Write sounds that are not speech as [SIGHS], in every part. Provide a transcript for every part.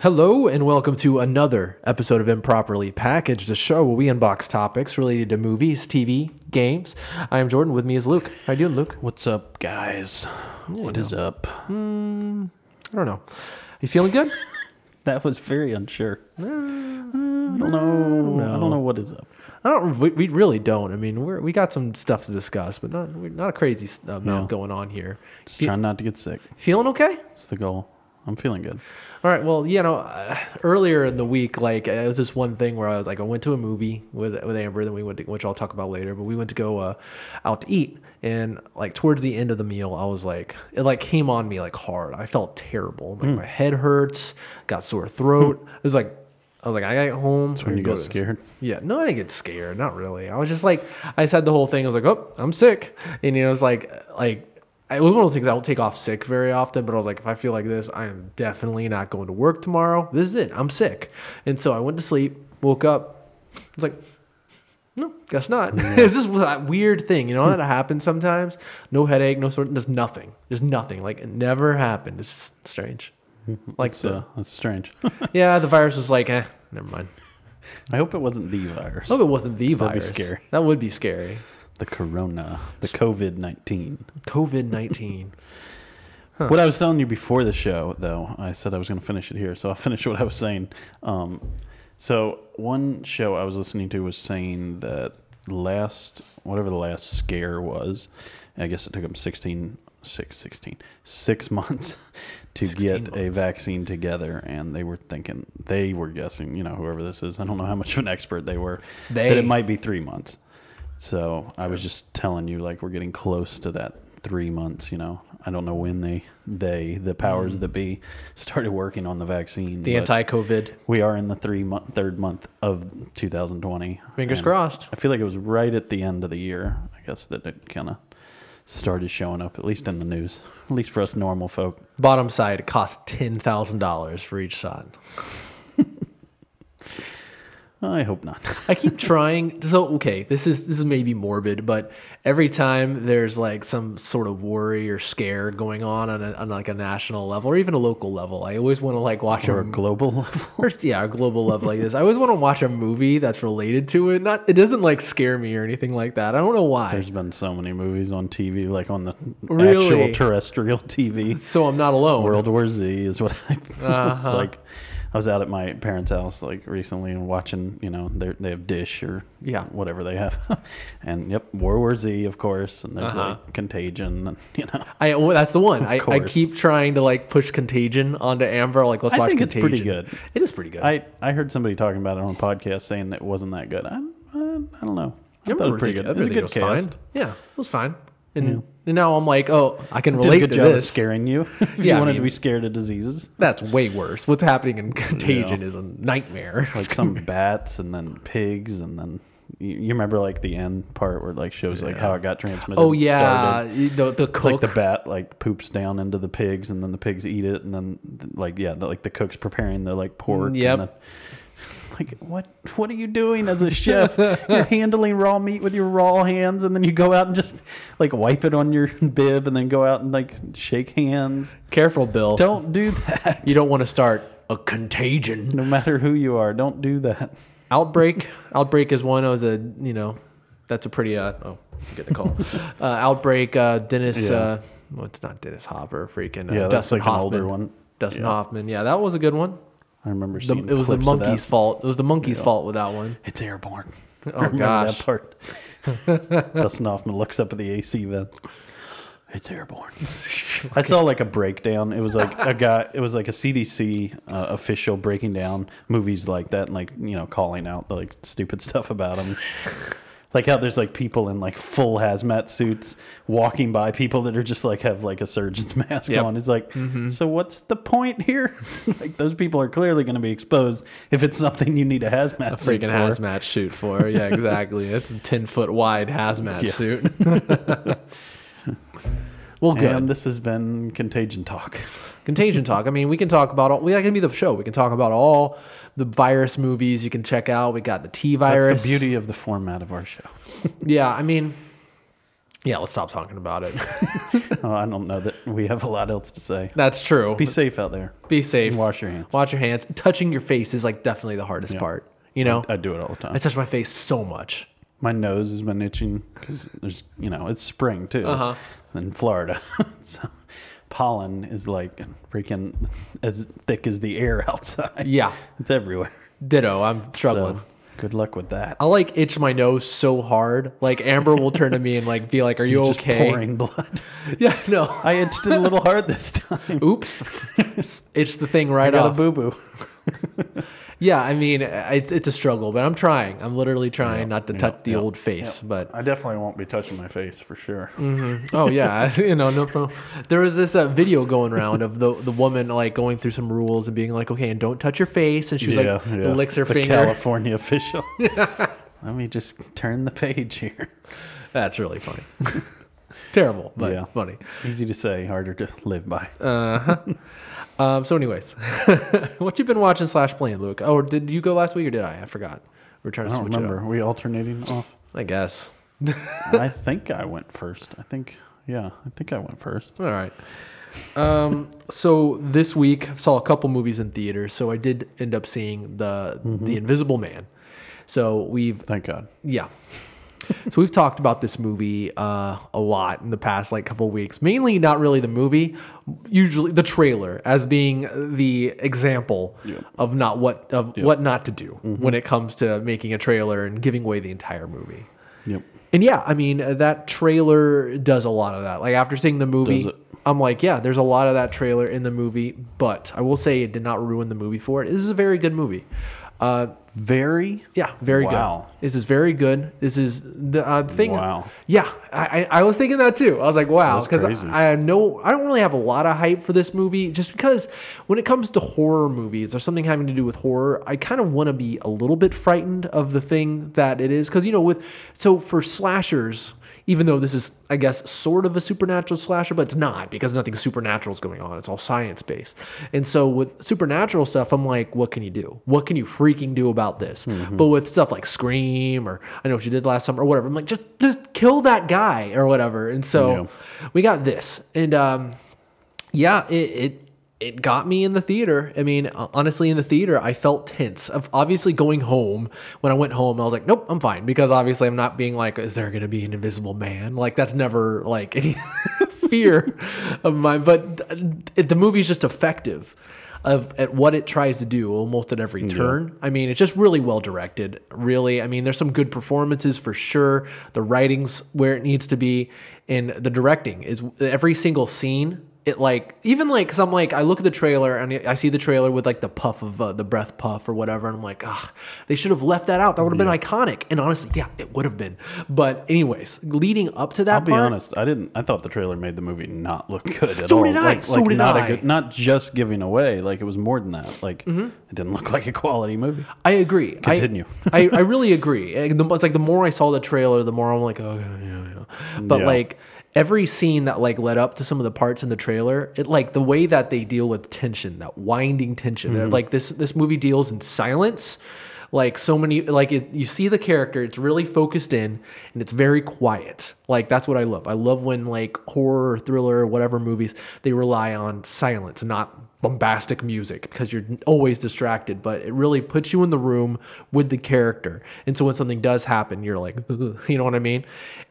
Hello and welcome to another episode of Improperly Packaged, the show where we unbox topics related to movies, TV, games. I am Jordan. With me is Luke. How you doing, Luke? What's up, guys? What is up? Hmm, I don't know. You feeling good? [LAUGHS] That was very unsure. I don't know. I don't know what is up. I don't. We, we really don't. I mean, we're we got some stuff to discuss, but not we're not a crazy amount Yeah. going on here. Just Fe- trying not to get sick. feeling okay? That's the goal. I'm feeling good. All right. Well, you know, uh, earlier in the week, like it was this one thing where I was like, I went to a movie with with Amber, then we went to, which I'll talk about later. But we went to go uh, out to eat, and like towards the end of the meal, I was like, it like came on me like hard. I felt terrible. Like my head hurts, got sore throat. It was like. I was like, I got home. when you go got scared? Yeah, no, I didn't get scared. Not really. I was just like, I said the whole thing. I was like, oh, I'm sick, and you know, it's like, like it was one of those things I don't take off sick very often, but I was like, if I feel like this, I am definitely not going to work tomorrow. This is it. I'm sick. And so I went to sleep, woke up. I was like, no, guess not. [LAUGHS] it's just that weird thing, you know, that happens sometimes. No headache, no sort, there's nothing. There's nothing. Like it never happened. It's just strange. Like That's, the, uh, that's strange. [LAUGHS] yeah, the virus was like, eh, never mind. I hope it wasn't the virus. I hope it wasn't the virus. That'd be scary. That would be scary. The corona. The COVID 19. COVID 19. [LAUGHS] What I was telling you before the show, though, I said I was going to finish it here, so I'll [LAUGHS] finish what I was saying. Um, so one show I was listening to was saying that last, whatever the last scare was, I guess it took them 16, six, 16, six months [LAUGHS] to 16 get a vaccine together, and they were thinking, they were guessing, you know, whoever this is, I don't know how much of an expert they were, that it might be three months. So I was just telling you, like, we're getting close to that three months. You know, I don't know when they, they, the powers that be, started working on the vaccine. Mm. The but anti COVID. We are in the three month, third month of 2020. Fingers and crossed. I feel like it was right at the end of the year. I guess that it kind of started showing up, at least in the news, at least for us normal folk. Bottom side, it costs $10,000 for each shot. [LAUGHS] I hope not. [LAUGHS] I keep trying. So okay, this is this is maybe morbid, but every time there's like some sort of worry or scare going on on, a, on like a national level or even a local level, I always want to like watch or a a global level. [LAUGHS] first, yeah, a global level like this. I always want to watch a movie that's related to it. Not it doesn't like scare me or anything like that. I don't know why. There's been so many movies on TV, like on the Really? actual terrestrial TV. so I'm not alone. World War Z is what I. [LAUGHS] It's Uh-huh. like I was out at my parents' house like recently and watching. You know, they they have Dish or Yeah. whatever they have, [LAUGHS] and yep, World War Z of course, and there's Uh-huh. like Contagion, and [LAUGHS] you know. I well, that's the one. I, I keep trying to like push Contagion onto Amber. Like let's I watch Contagion. pretty good. It is pretty good. I I heard somebody talking about it on a podcast saying that it wasn't that good. I I, I don't know. I I thought it remember was pretty good. It was a remember good it was cast. fine. Yeah, it was fine. And, and now I'm like, oh, I can relate Did a good to job of this. scaring you. [LAUGHS] [LAUGHS] if Yeah, I you wanted to mean- be scared of diseases. That's way worse. What's happening in [LAUGHS] Contagion is a nightmare. like some bats and then pigs and then you, you remember like the end part where it like shows like how it got transmitted. oh and yeah, started. the the It's cook. like the bat like poops down into the pigs and then the pigs eat it and then like yeah, the, like the cook's preparing the like pork. Yep. And the, [LAUGHS] like what? What are you doing as a chef? You're [LAUGHS] handling raw meat with your raw hands, and then you go out and just like wipe it on your bib, and then go out and like shake hands. Careful, Bill. Don't do that. you don't want to start a contagion No matter who you are, don't do that. outbreak. Outbreak is one. Was a you know, that's a pretty uh oh, I'm getting a call. [LAUGHS] uh, outbreak. Uh, Dennis. Yeah. Uh, well, it's not Dennis Hopper. Freaking uh, Yeah, that's Dustin like an Hoffman. older one. Dustin Yeah. Hoffman. Yeah, that was a good one. I remember The, seeing it was the clips of that. monkey's fault. It was the monkey's fault with that one. It's airborne. [LAUGHS] Oh [LAUGHS] I remember gosh. that part. [LAUGHS] Dustin Hoffman looks up at the AC vent. It's airborne. I saw like a breakdown. It was like a guy. It was like a CDC uh, official breaking down movies like that, and like you know calling out the like stupid stuff about them. Like how there's like people in like full hazmat suits walking by people that are just like have like a surgeon's [LAUGHS] mask Yep. on. It's like, mm-hmm. so what's the point here? [LAUGHS] like those people are clearly going to be exposed if it's something you need a hazmat A freaking for. hazmat suit for. Yeah, exactly. It's a 10 foot wide hazmat Yeah. suit. [LAUGHS] well, good. And this has been Contagion Talk. [LAUGHS] Contagion talk. I mean, we can talk about all. We that can be the show. We can talk about all the virus movies you can check out. We got the T virus. That's the beauty of the format of our show. [LAUGHS] Yeah, I mean, Yeah, let's stop talking about it. [LAUGHS] Oh, I don't know that we have a lot else to say. That's true. Be safe out there. Be safe. And Wash your hands. Wash your hands. Touching your face is like definitely the hardest part. You know, I do it all the time. I touch my face so much. My nose has been itching because there's, you know, it's spring too Uh-huh. in Florida. [LAUGHS] so pollen is like freaking as thick as the air [LAUGHS] outside. Yeah, It's everywhere. ditto. I'm struggling. So good luck with that. I'll like itch my nose so hard. Like Amber will turn to me and like be like, "Are you okay?" pouring blood. [LAUGHS] Yeah, no. I itched it a little hard this time. Oops, itch the thing I right got a boo boo. Yeah, I mean, uh, it's it's a struggle, but I'm trying. I'm literally trying not to touch the old face. But I definitely won't be touching my face for sure. Mm-hmm. oh yeah, [LAUGHS] you know, no problem. There was this uh, video going around of the the woman like going through some rules and being like, okay, and don't touch your face, and she was like licks her the finger. California official. [LAUGHS] [LAUGHS] Let me just turn the page here. That's really funny. Terrible, but Yeah. funny. Easy to say, harder to live by. Uh-huh. Um, so, anyways, [LAUGHS] what you been watching slash playing, Luke? Oh, did you go last week or did I? I forgot. We're trying to I don't switch remember. it Are we alternating off? I guess. I [LAUGHS] think I went first. I think, yeah, I think I went first. All right. Um, so this week I saw a couple movies in theaters. So I did end up seeing the the Invisible Man. So we've Thank God. yeah. So we've talked about this movie uh, a lot in the past like couple weeks. Mainly not really the movie, usually the trailer as being the example Yeah. of not what of what not to do when it comes to making a trailer and giving away the entire movie. Yep. And yeah, I mean that trailer does a lot of that. Like after seeing the movie, I'm like, yeah, there's a lot of that trailer in the movie, but I will say it did not ruin the movie for it. This is a very good movie. Uh, Very. yeah, very Wow. good. This is very good. This is the uh, thing. Wow. Yeah, I, I I was thinking that too. I was like, wow, because. I, I know I don't really have a lot of hype for this movie, just because when it comes to horror movies or something having to do with horror, I kind of want to be a little bit frightened of the thing that it is. Because you know, with so for slashers. Even though this is, I guess, sort of a supernatural slasher, but it's not because nothing supernatural is going on. It's all science based. And so with supernatural stuff, I'm like, what can you do? What can you freaking do about this? But with stuff like Scream or I know what you did last summer or whatever, I'm like, just just kill that guy or whatever. And so we got this. And um, yeah, it, it it got me in the theater. I mean, honestly, in the theater, I felt tense. Of obviously going home. When I went home, I was like, nope, I'm fine because obviously I'm not being like, is there going to be an invisible man? Like that's never like [LAUGHS] any fear of mine. But th- the movie's just effective. Of at what it tries to do almost at every turn. I mean, it's just really well directed. Really, I mean, there's some good performances for sure. The writing's where it needs to be, and the directing is every single scene it like even like because I'm like I look at the trailer and I see the trailer with like the puff of uh, the breath puff or whatever and I'm like ah they should have left that out that would have been iconic and honestly yeah it would have been but anyways leading up to that I'll be part, honest. I didn't. I thought the trailer made the movie not look good at So all. did I, Like, so like did not I. A good, not just giving away. Like it was more than that. Like it didn't look [LAUGHS] like a quality movie. I agree I- Continue. [LAUGHS] I, I really agree the- it's like the more I saw the trailer the more I'm like oh yeah yeah yeah but Yeah. like every scene that like led up to some of the parts in the trailer it like the way that they deal with tension that winding tension Mm-hmm. like this this movie deals in silence like so many like it, you see the character it's really focused in and it's very quiet like that's what i love. I love when like horror thriller whatever movies they rely on silence not bombastic music because you're always distracted but it really puts you in the room with the character. And so when something does happen you're like [LAUGHS] you know what i mean?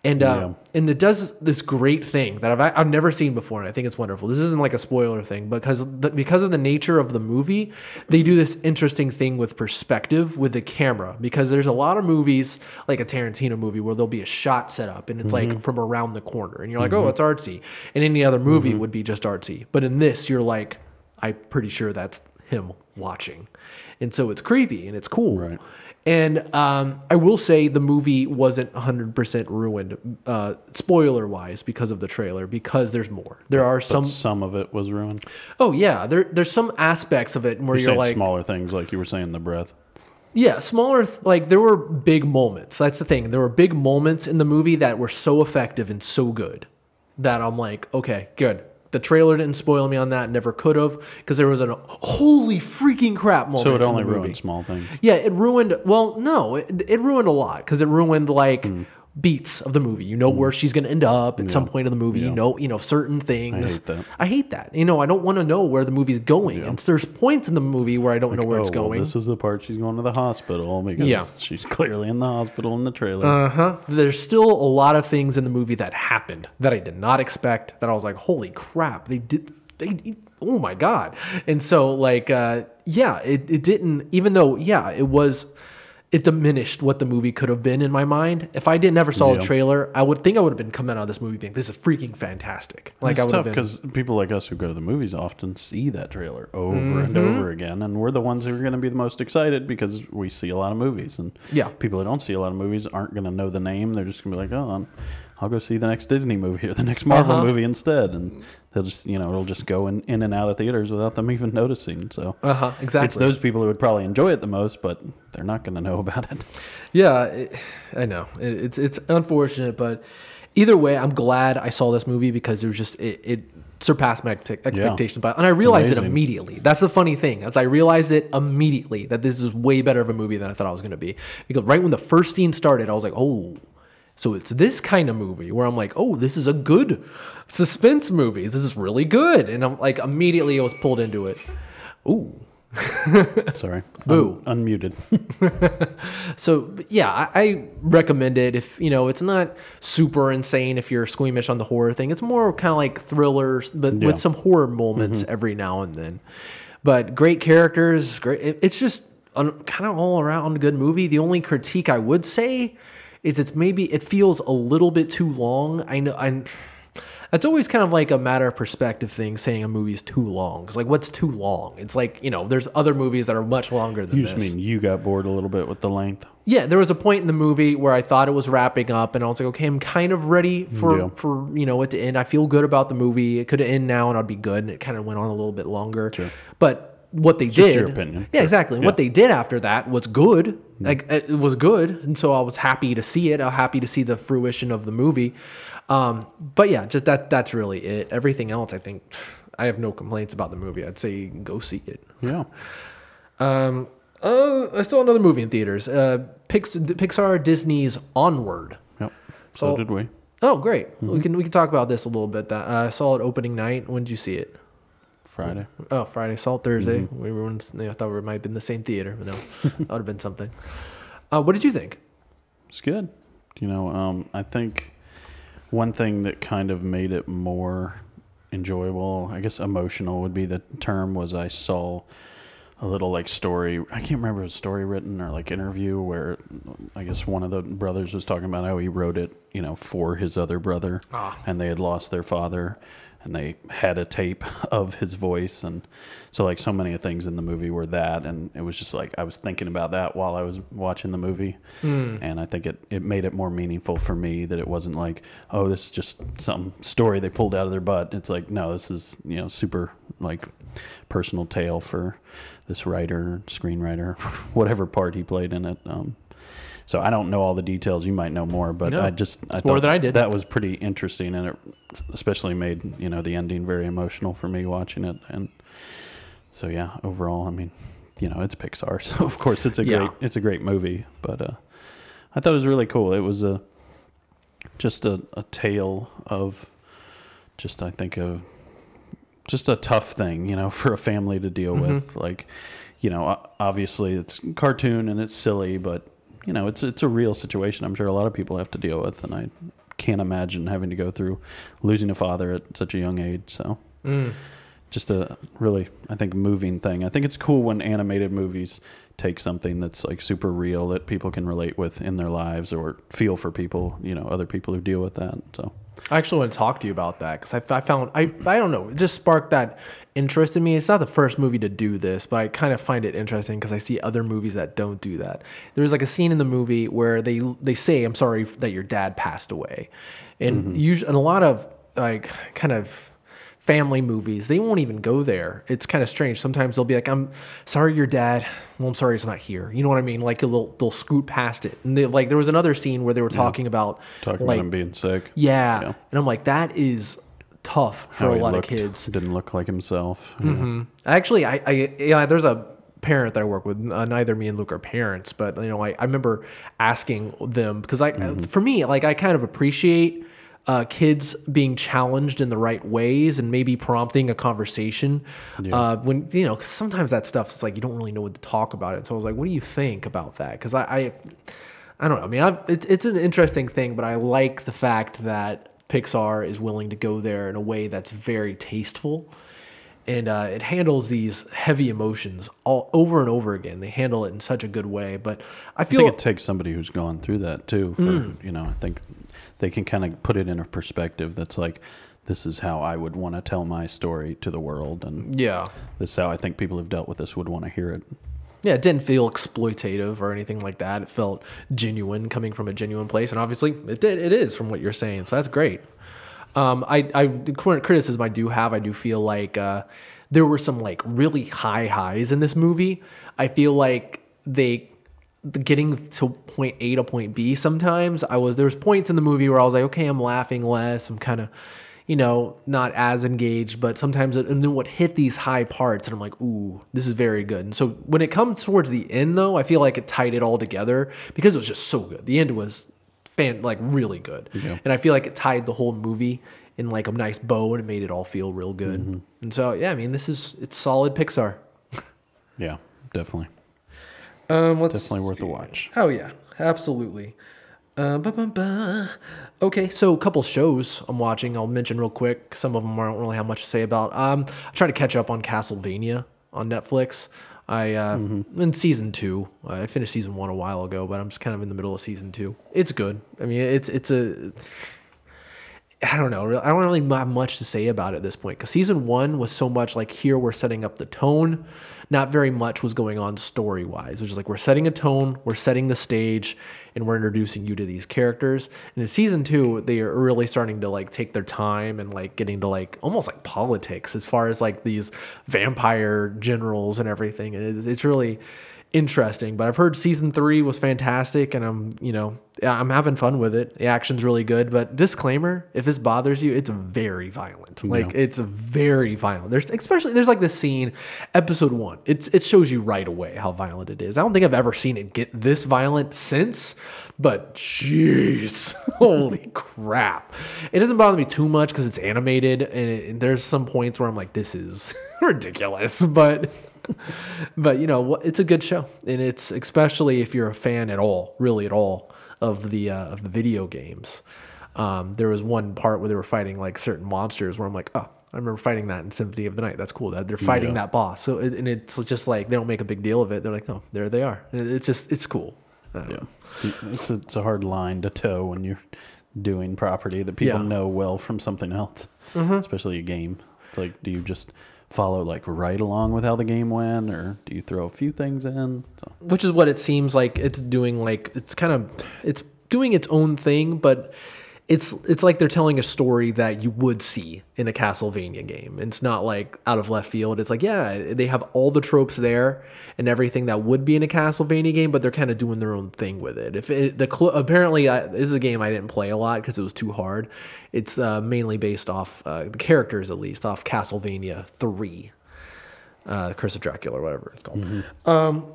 And uh, and it does this great thing that I've, I've never seen before and i think it's wonderful. This isn't like a spoiler thing because the, because of the nature of the movie they do this interesting thing with perspective with the camera because there's a lot of movies like a tarantino movie where there'll be a shot set up and it's like from around the corner and you're like oh it's artsy and any other movie would be just artsy but in this you're like i'm pretty sure that's him watching and so it's creepy and it's cool Right. and um, I will say the movie wasn't 100% ruined, uh, spoiler wise, because of the trailer, because there's more. There are some. Some of it was ruined. Oh, yeah. There, there's some aspects of it where You're you're, like. smaller things, like you were saying, the breath. Yeah, smaller. th- Like, there were big moments. That's the thing. There were big moments in the movie that were so effective and so good that I'm like, okay, good. The trailer didn't spoil me on that. Never could have, because there was a holy freaking crap moment. So it only ruined small things. Yeah, it ruined. Well, no, it, it ruined a lot because it ruined like mm. Beats of the movie. You know where she's going to end up at some point in the movie. You Mm. Know, you know certain things. hate that. I hate that. You know, I don't want to know where the movie's going. And there's points in the movie where I don't know where it's Oh, well, going. this is the part she's going to the hospital because Yeah. she's clearly in the hospital in the trailer. Uh huh. There's still a lot of things in the movie that happened that I did not expect. That I was like, holy crap, they did. They, oh my god. And so like, uh, yeah, it, it didn't. Even though, yeah, it was. It diminished what the movie could have been in my mind. If I didn't ever saw a trailer, I would think I would have been coming out of this movie thinking "This is freaking fantastic." Like I would have tough been. because people like us who go to the movies often see that trailer over and Mm-hmm. over again, and we're the ones who are going to be the most excited because we see a lot of movies. And Yeah. people who don't see a lot of movies aren't going to know the name. They're just going to be like, "Oh, I'm, I'll go see the next Disney movie or the next Marvel Uh-huh. movie instead," and they'll just you know it'll just go in, in and out of theaters without them even noticing. So Uh huh. Exactly. it's those people who would probably enjoy it the most, but they're not going to know [LAUGHS] about it. Yeah, it, I know it, it's it's unfortunate, but either way, I'm glad I saw this movie because it was just it, it surpassed my ex- expectations. But and I realized it immediately. That's the funny thing, as I realized it immediately that this is way better of a movie than I thought it was going to be. Because right when the first scene started, I was like, oh. So it's this kind of movie where I'm like, oh, this is a good suspense movie. This is really good, and I'm like, immediately I was pulled into it. Ooh, [LAUGHS] Sorry, Boo. Un- unmuted. [LAUGHS] So yeah, I, I recommend it if you know it's not super insane if you're squeamish on the horror thing. It's more kind of like thrillers, but Yeah. with some horror moments mm-hmm. every now and then. But great characters, great. it- it's just a kind of all around good movie. The only critique I would say is it's maybe it feels a little bit too long. I know I'm. It's always kind of like a matter of perspective thing, saying a movie's too long. Because like, what's too long? It's like you know, there's other movies that are much longer than this. You this. just mean you got bored a little bit with the length. Yeah, there was a point in the movie where I thought it was wrapping up, and I was like, okay, I'm kind of ready for Yeah. for you know it to end. I feel good about the movie. It could end now, and I'd be good. And it kind of went on a little bit longer. Sure. But what they did, your opinion. yeah, Sure. exactly. And What they did after that was good. Like it was good, and so I was happy to see it. I was happy to see the fruition of the movie. Um, but yeah, just that that's really it. Everything else, I think, I have no complaints about the movie. I'd say go see it. Yeah. Um, uh, I saw another movie in theaters. Uh, Pix- Pixar Disney's Onward. Yep. So So- did we. Oh, great. We can we can talk about this a little bit. That uh, I saw it opening night. When did you see it? Friday. Oh, Friday. Saw it Thursday. We were in, I thought we might have been in the same theater, but no, [LAUGHS] that would have been something. Uh, what did you think? It's good. You know, um, I think one thing that kind of made it more enjoyable, I guess emotional would be the term, was I saw a little like story. I can't remember was a story written or like interview where I guess one of the brothers was talking about how he wrote it, you know, for his other brother Ah. and they had lost their father and they had a tape [LAUGHS] of his voice. And so like so many of things in the movie were that. And it was just like I was thinking about that while I was watching the movie. And I think it, it made it more meaningful for me that it wasn't like oh this is just some story they pulled out of their butt. It's like no this is you know super like personal tale for this writer screenwriter [LAUGHS] whatever part he played in it. Um, so I don't know all the details. You might know more, but No, I just I more than I did. That was pretty interesting, and it especially made you know the ending very emotional for me watching it. And so yeah, overall, I mean, you know, it's Pixar, [LAUGHS] so of course it's a Yeah. great it's a great movie. But uh, I thought it was really cool. It was a just a, a tale of just I think of just a tough thing, you know, [LAUGHS] for a family to deal Mm-hmm. with. Like, you know, obviously it's cartoon and it's silly, but you know, it's it's a real situation. I'm sure a lot of people have to deal with, and I can't imagine having to go through losing a father at such a young age. So, Mm. just a really, I think, moving thing. I think it's cool when animated movies take something that's like super real that people can relate with in their lives or feel for people, you know, other people who deal with that. So, I actually want to talk to you about that because I, I found I I don't know it just sparked that interest in me. It's not the first movie to do this, but I kind of find it interesting because I see other movies that don't do that. There's like a scene in the movie where they they say, "I'm sorry that your dad passed away," and mm-hmm. usually in a lot of like kind of family movies, they won't even go there. It's kind of strange. Sometimes they'll be like, "I'm sorry, your dad." Well, I'm sorry, he's not here. You know what I mean? Like they'll they'll scoot past it. And they, like there was another scene where they were talking about talking like about him being sick. yeah. Yeah. And I'm like, that is tough for how a lot looked, of kids. Didn't look like himself. Actually, I, I yeah, there's a parent that I work with. Uh, neither me and Luke are parents, but you know, I, I remember asking them because I, for me, like I kind of appreciate uh, kids being challenged in the right ways and maybe prompting a conversation. Uh, when you know, 'cause sometimes that stuff is like you don't really know what to talk about it. So I was like, "What do you think about that?" Because I, I, I don't know. I mean, I, it, it's an interesting thing, but I like the fact that Pixar is willing to go there in a way that's very tasteful. And uh, it handles these heavy emotions all over and over again. They handle it in such a good way. But I I feel think it takes somebody who's gone through that too. For Mm. you know, I think they can kind of put it in a perspective that's like, this is how I would want to tell my story to the world, and yeah, this is how I think people who've dealt with this would want to hear it. yeah, it didn't feel exploitative or anything like that. It felt genuine, coming from a genuine place, and obviously it did. It is from what you're saying, so that's great. Um, I, I the current criticism I do have, I do feel like uh, there were some like really high highs in this movie. I feel like they the getting to point A to point B. Sometimes I was there's points in the movie where I was like, okay, I'm laughing less. I'm kind of you know, not as engaged, but sometimes it, and then what hit these high parts, and I'm like, ooh, this is very good. And so when it comes towards the end, though, I feel like it tied it all together because it was just so good. The end was fan like really good, Yeah. and I feel like it tied the whole movie in like a nice bow, and it made it all feel real good. Mm-hmm. And so yeah, I mean, this is it's solid Pixar. Yeah, definitely, Um, let's definitely worth a watch. Oh yeah, absolutely. Uh, ba, ba, ba. Okay, so a couple shows I'm watching. I'll mention real quick. Some of them I don't really have much to say about. Um, I'm trying to catch up on Castlevania on Netflix. I uh, in season two. I finished season one a while ago, but I'm just kind of in the middle of season two. It's good. I mean, it's it's a. It's, I don't know. I don't really have much to say about it at this point because season one was so much like here we're setting up the tone. Not very much was going on story wise. It was like we're setting a tone, we're setting the stage, and we're introducing you to these characters. And in season two, they are really starting to like take their time and like getting to like almost like politics as far as like these vampire generals and everything. And it's really interesting. But I've heard season three was fantastic, and I'm you know I'm having fun with it. The action's really good. But disclaimer: if this bothers you, it's very violent. Like it's very violent. There's especially there's like this scene, episode one. It's it shows you right away how violent it is. I don't think I've ever seen it get this violent since. But jeez, [LAUGHS] holy crap! It doesn't bother me too much because it's animated, and, it, and there's some points where I'm like, this is [LAUGHS] ridiculous, but [LAUGHS] but you know it's a good show. And it's especially if you're a fan at all really at all of the uh, of the video games. Um, there was one part where they were fighting like certain monsters where i'm like oh i remember fighting that in symphony of the night. That's cool. That they're fighting Yeah. that boss. So it, and it's just like they don't make a big deal of it. They're like no there they are. It's just it's cool. Yeah, know. it's a, it's a hard line to toe when you're doing property that people Yeah. know well from something else, especially a game. It's like, do you just follow like right along with how the game went, or do you throw a few things in? So, which is what it seems like it's doing like it's kind of it's doing its own thing but it's it's like they're telling a story that you would see in a Castlevania game. It's not like out of left field. It's like yeah, they have all the tropes there and everything that would be in a Castlevania game, but they're kind of doing their own thing with it. If it, the cl- apparently I, this is a game I didn't play a lot because it was too hard. It's uh, mainly based off uh, the characters at least off Castlevania three, uh, Curse of Dracula or whatever it's called. Um,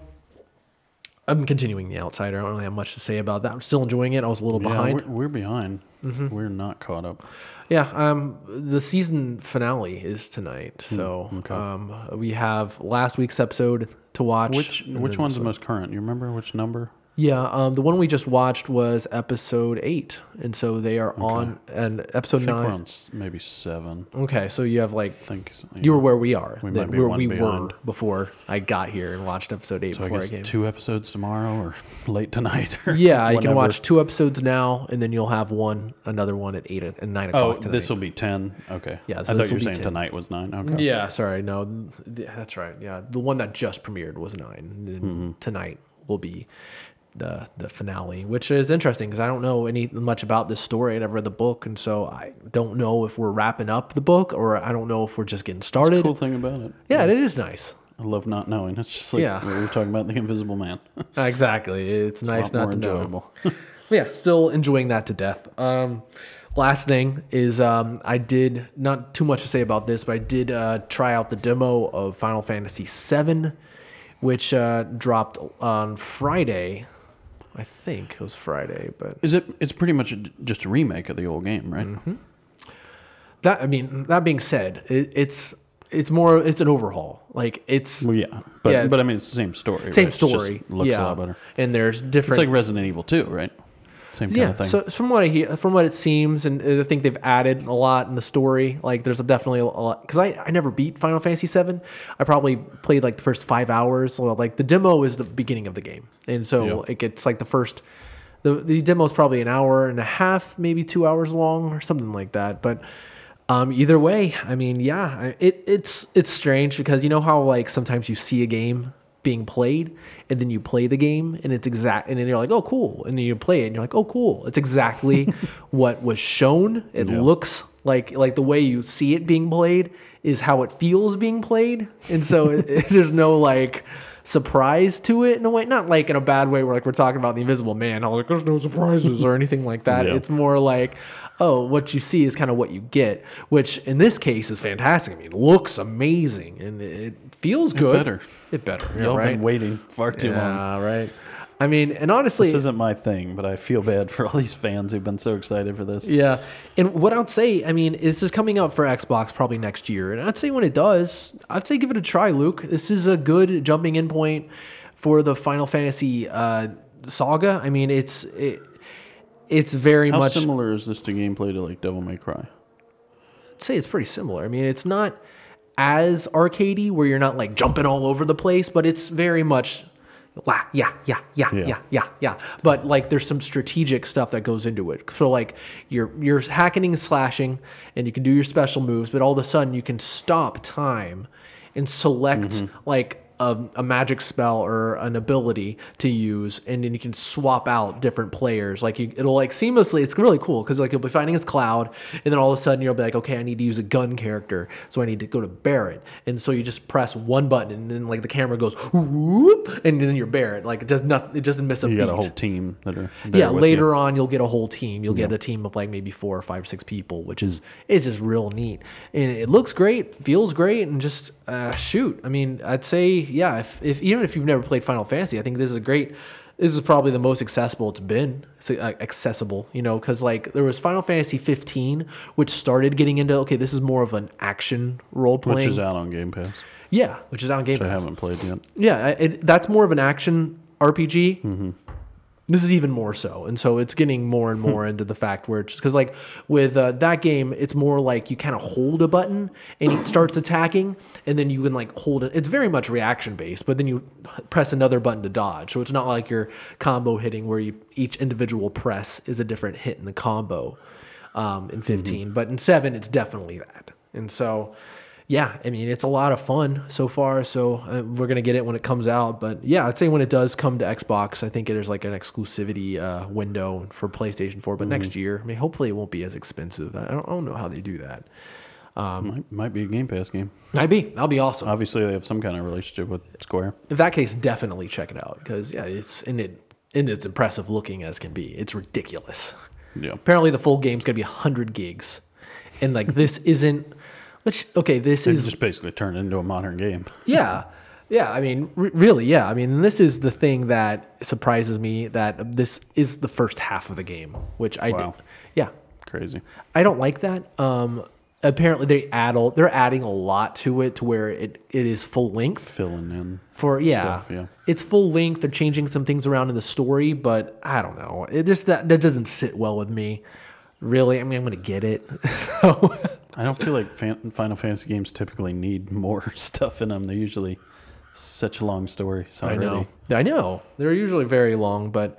I'm continuing The Outsider. I don't really have much to say about that. I'm still enjoying it. I was a little yeah, behind. Mm-hmm. we're, we're behind. We're not caught up. Yeah, um, the season finale is tonight, Hmm, so um, we have last week's episode to watch. Which which one's the most current? You remember which number? Yeah, um, the one we just watched was episode eight, and so they are on and episode I think we're nine. on maybe seven. Okay, so you have like I think so, you were where we are, We might be where one we behind. were before I got here and watched episode eight So I before I, guess came. two episodes tomorrow or [LAUGHS] late tonight. or [LAUGHS] yeah, you can watch two episodes now, and then you'll have one, another one at eight and nine o'clock tonight. this will be ten. Okay. Yeah, I thought you were saying 10. tonight was nine. Okay. Yeah, sorry. No, that's right. Yeah, the one that just premiered was nine. And Mm-hmm. tonight will be the the finale, which is interesting because I don't know any much about this story. I never read the book, and so I don't know if we're wrapping up the book or I don't know if we're just getting started. Cool thing about it. Yeah, it is nice. I love not knowing. It's just like Yeah. we were talking about the Invisible Man. [LAUGHS] [LAUGHS] Exactly. It's, a nice not to know. [LAUGHS] yeah, still enjoying that to death. Um, last thing is um, I did not too much to say about this, but I did uh, try out the demo of Final Fantasy VII, which uh, dropped on Friday. I think it was Friday, but Is it? It's pretty much a, just a remake of the old game, right? Mm-hmm. that I mean, that being said, it, it's it's more it's an overhaul. Like it's Well, yeah, but Yeah. but I mean, it's the same story. same right? It's just story. looks yeah, a lot better. and there's different It's different. like Resident Evil 2, right? Same kind yeah, of thing. so from what I hear, from what it seems, and I think they've added a lot in the story. Like, there's a definitely a lot because I, I never beat Final Fantasy VII. I probably played like the first five hours. Well, like the demo is the beginning of the game, and so like it's like the first. The the demo is probably an hour and a half, maybe two hours long, or something like that. But um, either way, I mean, yeah, it it's it's strange because you know how like sometimes you see a game being played and then you play the game and it's exact and then you're like oh cool and then you play it and you're like oh cool it's exactly [LAUGHS] what was shown it Yeah. looks like like the way you see it being played is how it feels being played and so it, [LAUGHS] it- there's no like surprise to it in a way not like in a bad way where like we're talking about the invisible man how like there's no surprises or anything like that Yeah. it's more like oh what you see is kind of what you get which in this case is fantastic i mean looks amazing and it feels good better. it better yeah, Y'all right been waiting far too long. yeah right i mean and honestly This isn't my thing, but I feel bad [LAUGHS] for all these fans who've been so excited for this. Yeah. And what I'd say, I mean, this is coming out for Xbox probably next year. And I'd say when it does, I'd say give it a try, Luke. This is a good jumping in point for the Final Fantasy uh, saga. I mean, it's it, it's very How much similar is this to gameplay to like Devil May Cry? I'd say it's pretty similar. I mean, it's not as arcadey where you're not like jumping all over the place, but it's very much la yeah yeah yeah Yeah. yeah yeah yeah. But like there's some strategic stuff that goes into it. So like you're you're hacking and slashing, and you can do your special moves, but all of a sudden you can stop time and select Mm-hmm. like. A, a magic spell or an ability to use, and then you can swap out different players. Like you, it'll like seamlessly. It's really cool because like you'll be fighting as Cloud, and then all of a sudden you'll be like, okay, I need to use a gun character, so I need to go to Barret, and so you just press one button, and then like the camera goes whoop, and then you're Barret. Like it does nothing. it doesn't miss a You beat. got a whole team that are yeah, later you. on you'll get a whole team. You'll get a team of like maybe four or five, or six people, which is is just real neat. And it looks great, feels great, and just uh, shoot. I mean, I'd say yeah. If, if even if you've never played Final Fantasy, I think this is a great. This is probably the most accessible it's been. It's uh, accessible, you know, because like there was Final Fantasy 15, which started getting into okay, this is more of an action role playing, which is out on Game Pass. yeah, which is out on Game I Pass. I haven't played yet. Yeah, it, that's more of an action RPG. Mm-hmm. This is even more so, and so it's getting more and more into the fact where it's because like with uh, that game, it's more like you kind of hold a button and it starts attacking, and then you can like hold it. It's very much reaction based, but then you press another button to dodge. So it's not like your combo hitting where you each individual press is a different hit in the combo. Um, in 15, but in seven, it's definitely that, and so yeah, I mean, it's a lot of fun so far. So uh, we're gonna get it when it comes out. But yeah, I'd say when it does come to Xbox, I think there's like an exclusivity uh, window for PlayStation 4. But next year, I mean, hopefully it won't be as expensive. I don't, I don't know how they do that. Um, might, might be a Game Pass game. I'd be, that'll be awesome. Obviously, they have some kind of relationship with Square. In that case, definitely check it out because yeah, it's and it and it's impressive looking as can be. It's ridiculous. Yeah. Apparently, the full game's gonna be 100 gigs, and like this [LAUGHS] isn't. Which okay, this is just basically turned into a modern game. [LAUGHS] yeah yeah i mean r- really yeah i mean this is the thing that surprises me that this is the first half of the game which i Wow. did yeah Crazy. i don't like that um apparently they add a, they're adding a lot to it to where it, it is full length Filling in. for yeah, Stuff, yeah. it's full length they're changing some things around in the story but i don't know it just that that doesn't sit well with me really i mean i'm gonna get it [LAUGHS] so I don't feel like fan- Final Fantasy games typically need more [LAUGHS] stuff in them. They're usually such a long stories I know. I know. They're usually very long, but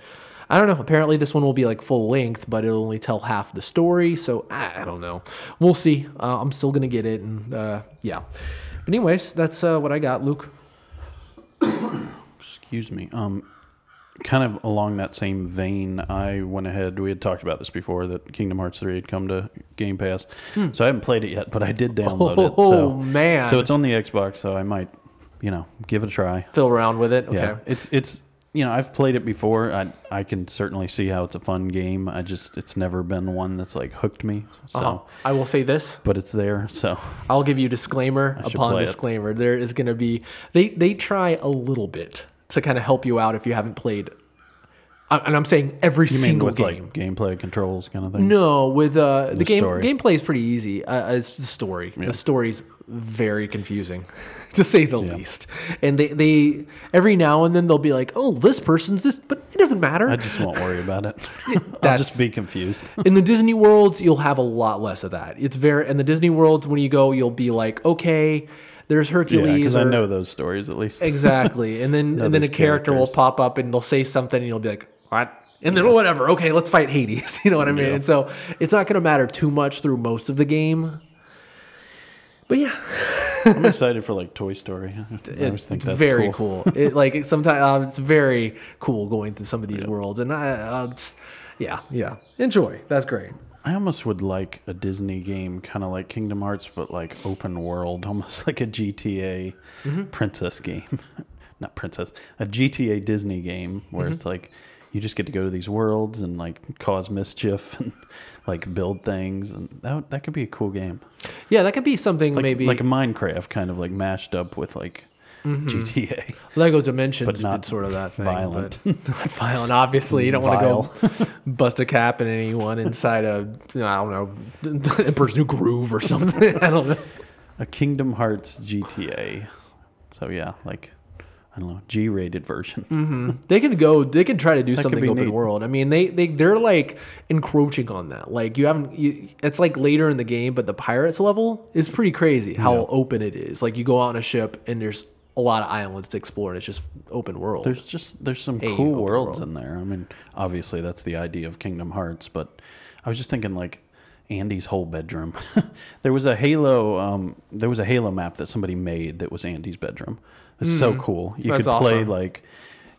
I don't know. Apparently, this one will be like full length, but it'll only tell half the story. So I, I don't know. We'll see. Uh, I'm still gonna get it, and uh, yeah. But anyways, that's uh, what I got, Luke. [COUGHS] Excuse me. Um, kind of along that same vein, I went ahead. We had talked about this before that Kingdom Hearts three had come to Game Pass, so I haven't played it yet, but I did download it. Hmm. Oh So, man! so it's on the Xbox, so I might, you know, give it a try. fill around with it. Okay. Yeah, it's it's you know, I've played it before. I I can certainly see how it's a fun game. I just it's never been one that's like hooked me. So, Uh-huh. I will say this. but it's there. So I'll give you disclaimer upon play it. disclaimer. There is going to be they they try a little bit to kind of help you out if you haven't played. uh, And I'm saying every you mean single with game. like gameplay controls kind of thing? No, with uh, the, game story. gameplay is pretty easy. Uh, it's the story. The story's very confusing, [LAUGHS] to say the least. And they, they every now and then they'll be like, "Oh, this person's this," but it doesn't matter. I just won't worry about it. [LAUGHS] [LAUGHS] I'll just be confused. in the Disney worlds, you'll have a lot less of that. It's very in the Disney worlds when you go, you'll be like, "Okay, there's yeah, Hercules." because I know those stories at least. exactly, and then [LAUGHS] and then a character will pop up and they'll say something, and you'll be like, "What?" And then whatever. Okay, let's fight Hades. [LAUGHS] You know what I mean? Yeah. And so it's not going to matter too much through most of the game. But yeah, [LAUGHS] I'm excited for like Toy Story. I always it's, think that's very cool. cool. It, like sometimes uh, it's very cool going through some of these worlds, and I, uh, yeah, yeah, enjoy. That's great. I almost would like a Disney game, kind of like Kingdom Hearts, but like open world, [LAUGHS] almost like a GTA Mm-hmm. princess game. [LAUGHS] Not princess, a GTA Disney game where Mm-hmm. it's like you just get to go to these worlds and like cause mischief [LAUGHS] and like build things, and that that could be a cool game. Yeah, that could be something Like, maybe like a Minecraft, kind of like mashed up with like GTA. Lego Dimensions not did sort of that thing. violent. But [LAUGHS] not violent. Obviously, you don't want to go [LAUGHS] bust a cap in anyone inside a I don't know Emperor's New Groove or something. [LAUGHS] I don't know. A Kingdom Hearts GTA. So yeah, like I don't know, G-rated version. Mm-hmm. They could go. They could try to do could something open neat. world. I mean, they they they're like encroaching on that. Like you haven't. You, it's like later in the game, but the pirates level is pretty crazy. How open it is. Like you go out on a ship and there's a lot of islands to explore, and it's just open world. There's just there's some Hey, cool worlds world. in there. I mean, obviously that's the idea of Kingdom Hearts, but I was just thinking like Andy's whole bedroom. [LAUGHS] there was a Halo um, there was a Halo map that somebody made that was Andy's bedroom. It's so cool. You Hmm. That's could play awesome. like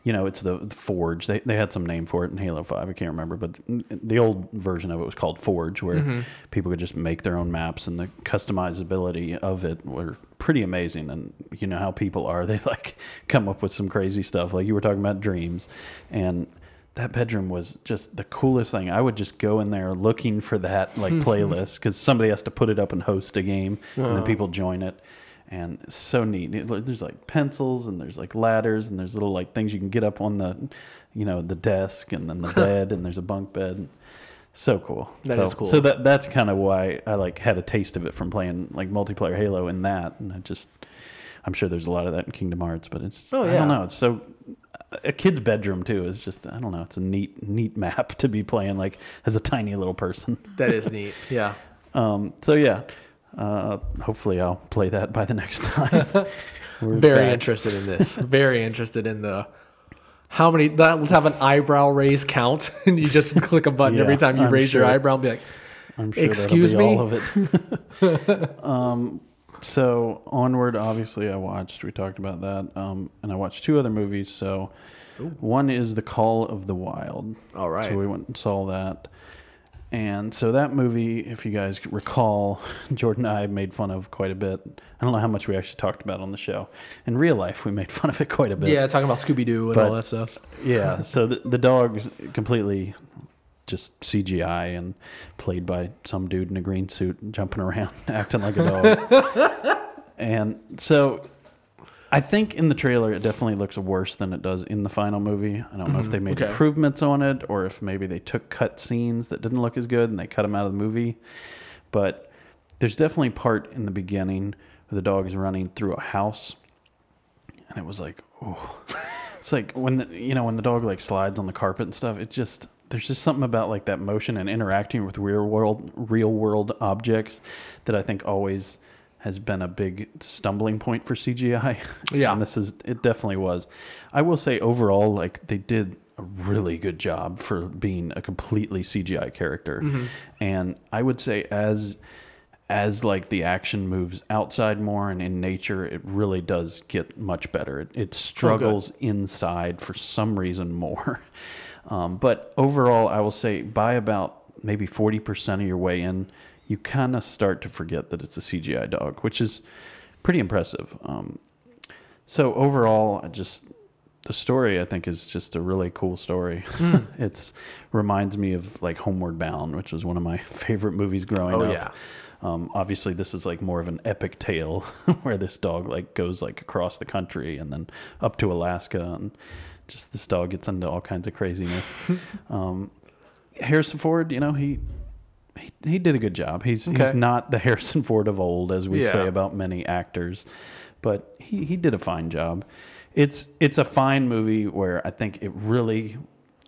you know, it's the, the Forge. They, they had some name for it in Halo 5. I can't remember, but the old version of it was called Forge, where Mm-hmm. people could just make their own maps, and the customizability of it were pretty amazing. And you know how people are; [LAUGHS] they like come up with some crazy stuff. Like you were talking about dreams, and that bedroom was just the coolest thing. I would just go in there looking for that like playlist because somebody has to put it up and host a game, and then people join it and it's so neat. It- there's like pencils and there's like ladders and there's little like things you can get up on the, you know, the desk and then the [LAUGHS] bed and there's a bunk bed. So cool. That so, is cool. So that that's kind of why I like had a taste of it from playing like multiplayer Halo in that, and I just, I'm sure there's a lot of that in Kingdom Hearts, but it's Oh, I don't know. It's so a kid's bedroom too is just I don't know. It's a neat neat [LAUGHS] map to be playing like as a tiny little person. that is neat. Yeah. [LAUGHS] Um, so yeah, uh, hopefully I'll play that by the next time. [LAUGHS] We're Very back. interested in this. Very interested in the how many that let's have an eyebrow raise count [LAUGHS] and you just click a button every time you I'm raise your eyebrow and be like, I'm sure Excuse me? all of it. [LAUGHS] um, so onward, obviously, I watched. We talked about that, um, and I watched two other movies. So one is The Call of the Wild. All right. So we went and saw that. And so that movie, if you guys recall, [LAUGHS] Jordan and I made fun of quite a bit. I don't know how much we actually talked about on the show. In real life, we made [LAUGHS] fun of it quite a bit. Yeah, talking about Scooby Doo and But- all that stuff. Yeah, [LAUGHS] so the, the dog's completely just CGI and played by some dude in a green suit jumping around, acting like a dog. and so I think in the trailer it definitely looks worse than it does in the final movie. I don't know if mm-hmm. they made okay. improvements on it or if maybe they took cut scenes that didn't look as good and they cut them out of the movie. But there's definitely part in the beginning where the dog is running through a house and it was like, oh, [LAUGHS] it's like when the, you know when the dog like slides on the carpet and stuff. It just there's just something about like that motion and interacting with real world real world objects that I think always has been a big stumbling point for CGI. [LAUGHS] Yeah. and this is it definitely was. I will say overall, like they did a really good job for being a completely CGI character, and I would say as as like the action moves outside more and in nature, it really does get much better. It, it struggles inside for some reason more. [LAUGHS] Um, but overall, I will say by about maybe 40% of your way in, you kind of start to forget that it's a CGI dog, which is pretty impressive. Um, so overall, I just the story I think is just a really cool story. Hmm. [LAUGHS] it's reminds me of like Homeward Bound, which was one of my [LAUGHS] favorite movies growing Oh, up. yeah. Um, obviously, this is like more of an epic tale [LAUGHS] where this dog like goes like across the country and then up to Alaska, and just this dog gets into all kinds of craziness. um, Harrison Ford, you know, he he, he did a good job. He's Okay. he's not the [LAUGHS] Harrison Ford of old, as we Yeah. say about many actors, but he, he did a fine job. It's it's a fine movie where I think it really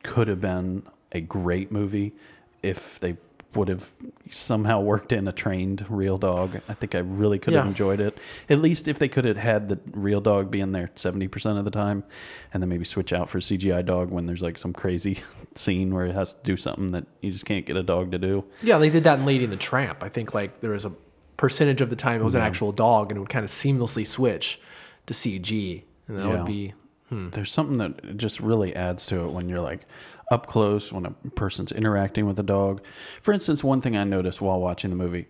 could have been a great movie if they would have somehow worked in a trained real dog. I think I really could have enjoyed it. At least if they could have had the real dog be in there 70% of the time and then maybe switch out for a CGI dog when there's like some crazy [LAUGHS] scene where it has to do something that you just can't get a dog to do. Yeah, they did that in Lady and the Tramp. I think like there was a percentage of the time it was an mm-hmm. actual dog and it would kind of seamlessly switch to CG. And that Yeah. would be hmm. There's something that just really adds to it when you're like up close, when a person's interacting with a dog. For instance, one thing I noticed while watching the movie,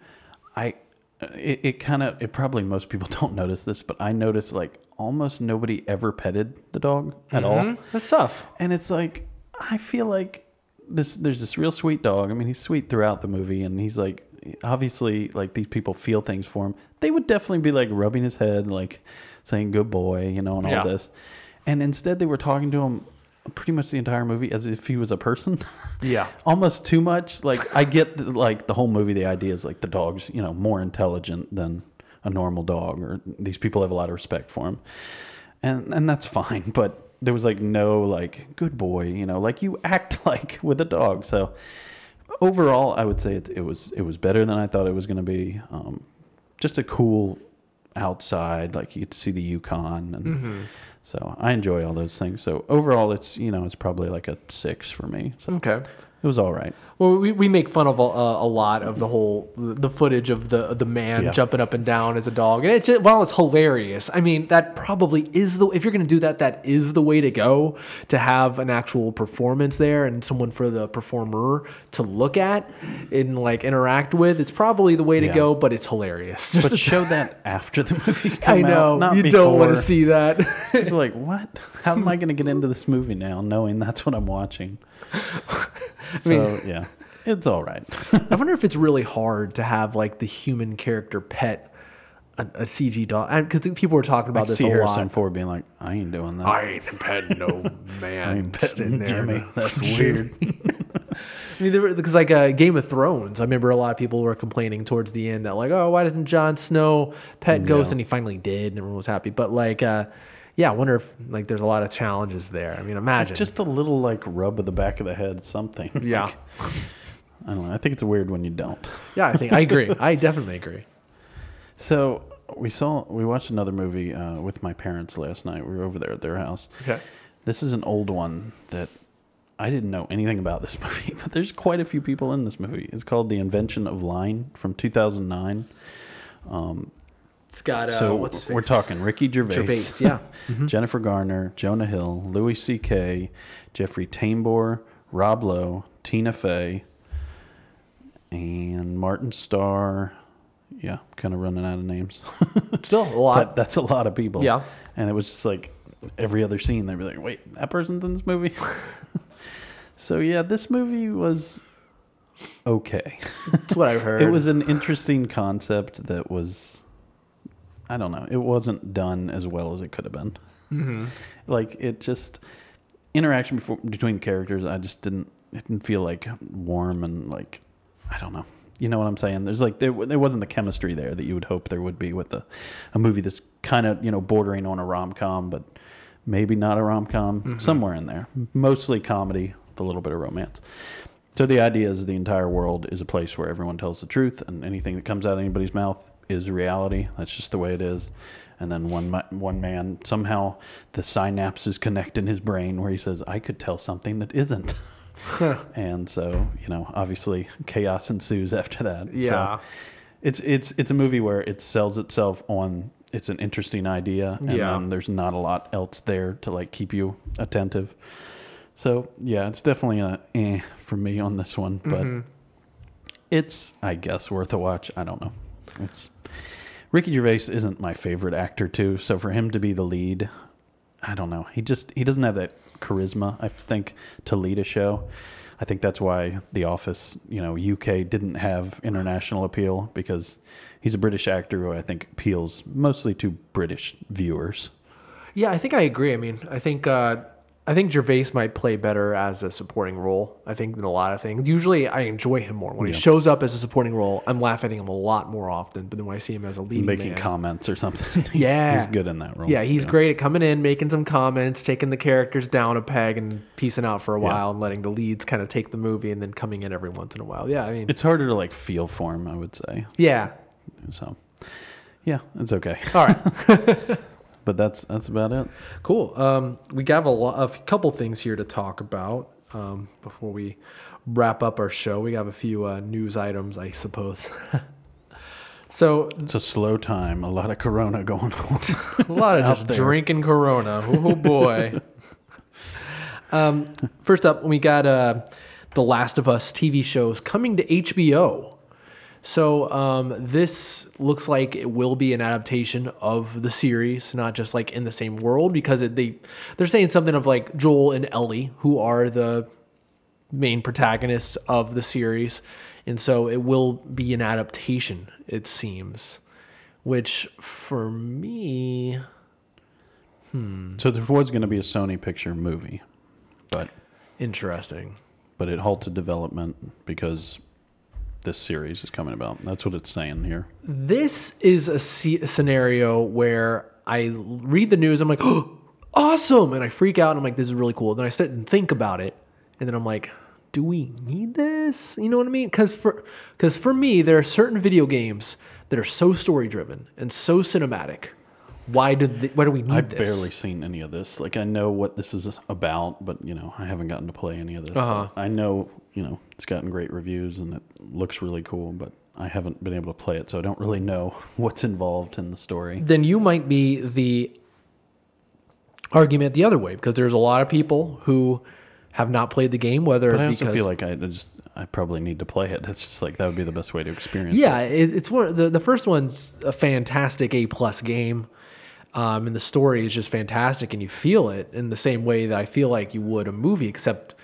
I uh, it, it kind of it probably most people [LAUGHS] don't notice this, but I noticed like almost nobody ever petted the dog at all. Mm-hmm. that's tough. And it's like I feel like this there's this real sweet dog. I mean, he's sweet throughout the movie and he's like obviously like these people feel things for him. They would definitely be like rubbing his head like saying good boy, you know, and all Yeah. this. And instead they were talking to him pretty much the entire movie as if he was a person. [LAUGHS] Yeah. Almost too much. Like I get the, like the whole movie the idea is like the dog's, you know, more intelligent than a normal dog or these people have a lot of respect for him. And and that's fine, [LAUGHS] but there was like no like good boy, you know, like you act [LAUGHS] like with a dog. So overall, I would say it, it was it was better than I thought it was going to be. Um, just a cool outside, like you get to see the Yukon, and mm-hmm. so I enjoy all those things. So overall, it's you know it's probably like a six for me. So Okay. It was all right. Well, we, we make fun of a, uh, a lot of the whole the footage of the the man Yeah. jumping up and down as a dog, and it's just, while it's hilarious. I mean, that probably is the if you're going to do that, that is the way to go to have an actual performance there and someone for the performer to look at and like interact with. It's probably the way to Yeah. go, but it's hilarious. Just But show [LAUGHS] that after the movie's come I know out. You don't want to see that. Like, what? How am I going to get into this movie now, knowing that's what I'm watching? [LAUGHS] So yeah, it's all right. I wonder if it's really hard to have like the human character pet a, a CG dog because people were talking about I this see a Harrison lot. Ford being like, I ain't doing that. I ain't petting no man. [LAUGHS] I ain't petting there. Jimmy. That's weird. [LAUGHS] I mean, because like uh, Game of Thrones, I remember a lot of people were complaining towards the end that like, oh, why doesn't Jon Snow pet Ghost? And he finally did, and everyone was happy. But like, uh, yeah, I wonder if like there's a lot of challenges there. I mean, imagine Just a little like rub of the back of the head, something. [LAUGHS] yeah, Like, I don't know. I think it's weird when you don't. yeah. I think I agree. [LAUGHS] I definitely agree. So we saw we watched another movie uh, with my parents last night. We were over there at their house. Okay. This is an old one that I didn't know anything about this [LAUGHS] movie, but there's quite a few people in this movie. It's called The Invention of Lying from 2009. It's got uh, so what's his we're talking Ricky Gervais, Gervais. Yeah. [LAUGHS] Jennifer Garner, Jonah Hill, Louis C.K., Jeffrey Tambor, Rob Lowe, Tina Fey, and Martin Starr. Yeah, kind of running out of names. [LAUGHS] Still a lot. but that's a lot of people. Yeah. And it was just like every other scene, they'd be like, wait, that person's in this movie? [LAUGHS] so, yeah, this movie was okay. That's what I've heard. It was an interesting concept that was, I don't know, it wasn't done as well as it could have been. Mm-hmm. Like, it just, interaction before, between characters, I just didn't, it didn't feel like warm and like, I don't know. You know what I'm saying? There's like there, there wasn't the chemistry there that you would hope there would be with a, a movie that's kind of you know bordering on a rom com, but maybe not a rom com, somewhere in there. Mostly comedy, with a little bit of romance. So the idea is the entire world is a place where everyone tells the truth, and anything that comes out of anybody's mouth is reality. That's just the way it is. And then one one man somehow the synapses connect in his brain where he says, "I could tell something that isn't." [LAUGHS] and so you know, obviously, chaos ensues after that. Yeah. So it's it's it's a movie where it sells itself on it's an interesting idea, and Yeah. then there's not a lot else there to like keep you attentive. So yeah, it's definitely a eh for me on this one, but Mm-hmm. it's I guess worth a watch. I don't know. It's Ricky Gervais isn't my favorite actor too, so for him to be the lead, I don't know. He just he doesn't have that charisma. I think to lead a show. I think that's why The Office, you know, UK didn't have international appeal because he's a British actor who I think appeals mostly to British viewers. Yeah, I think I agree. I mean, I think uh, I think Gervais might play better as a supporting role. I think than a lot of things. Usually, I enjoy him more when he shows up as a supporting role. I'm laughing at him a lot more often. But then when I see him as a leading Making man, comments or something. [LAUGHS] he's, Yeah. he's good in that role. yeah, he's great at coming in, making some comments, taking the characters down a peg, and piecing out for a while, and letting the leads kind of take the movie, and then coming in every once in a while. Yeah, I mean, It's harder to like feel for him, I would say. yeah. So, yeah, it's okay. All right. [LAUGHS] But that's that's about it. Cool. Um, we got a, lo- a couple things here to talk about um, before we wrap up our show. We have a few uh, news items, I suppose. [LAUGHS] so It's a slow time. A lot of Corona going on. [LAUGHS] a lot of [LAUGHS] just there. drinking Corona. Oh boy. um, first up, we got uh, the Last of Us TV shows coming to HBO. So um, this looks like it will be an adaptation of the series, not just like in the same world, because it, they they're saying something of like Joel and Ellie, who are the main protagonists of the series, and so it will be an adaptation. It seems, which for me, so there was going to be a Sony picture movie, but interesting. but it halted development because this series is coming about. That's what it's saying here. This is a, scenario where I read the news, I'm like, oh, [GASPS] awesome, and I freak out, and I'm like, this is really cool. Then I sit and think about it, and then I'm like, do we need this? You know what I mean? Because for because for me, there are certain video games that are so story driven and so cinematic. Why did they, why do we need this? I've this? barely seen any of this. Like I know what this is about, but you know I haven't gotten to play any of this. Uh-huh. So I know you know it's gotten great reviews and it looks really cool, but I haven't been able to play it, so I don't really know [LAUGHS] what's involved in the story. then you might be the argument the other way because there's a lot of people who have not played the game, whether But I also feel like I just I probably need to play it. [LAUGHS] It's just like that would be the best way to experience. Yeah, it. it, it's one. The, the first one's a fantastic A plus game, um, and the story is just fantastic, and you feel it in the same way that I feel like you would a movie, except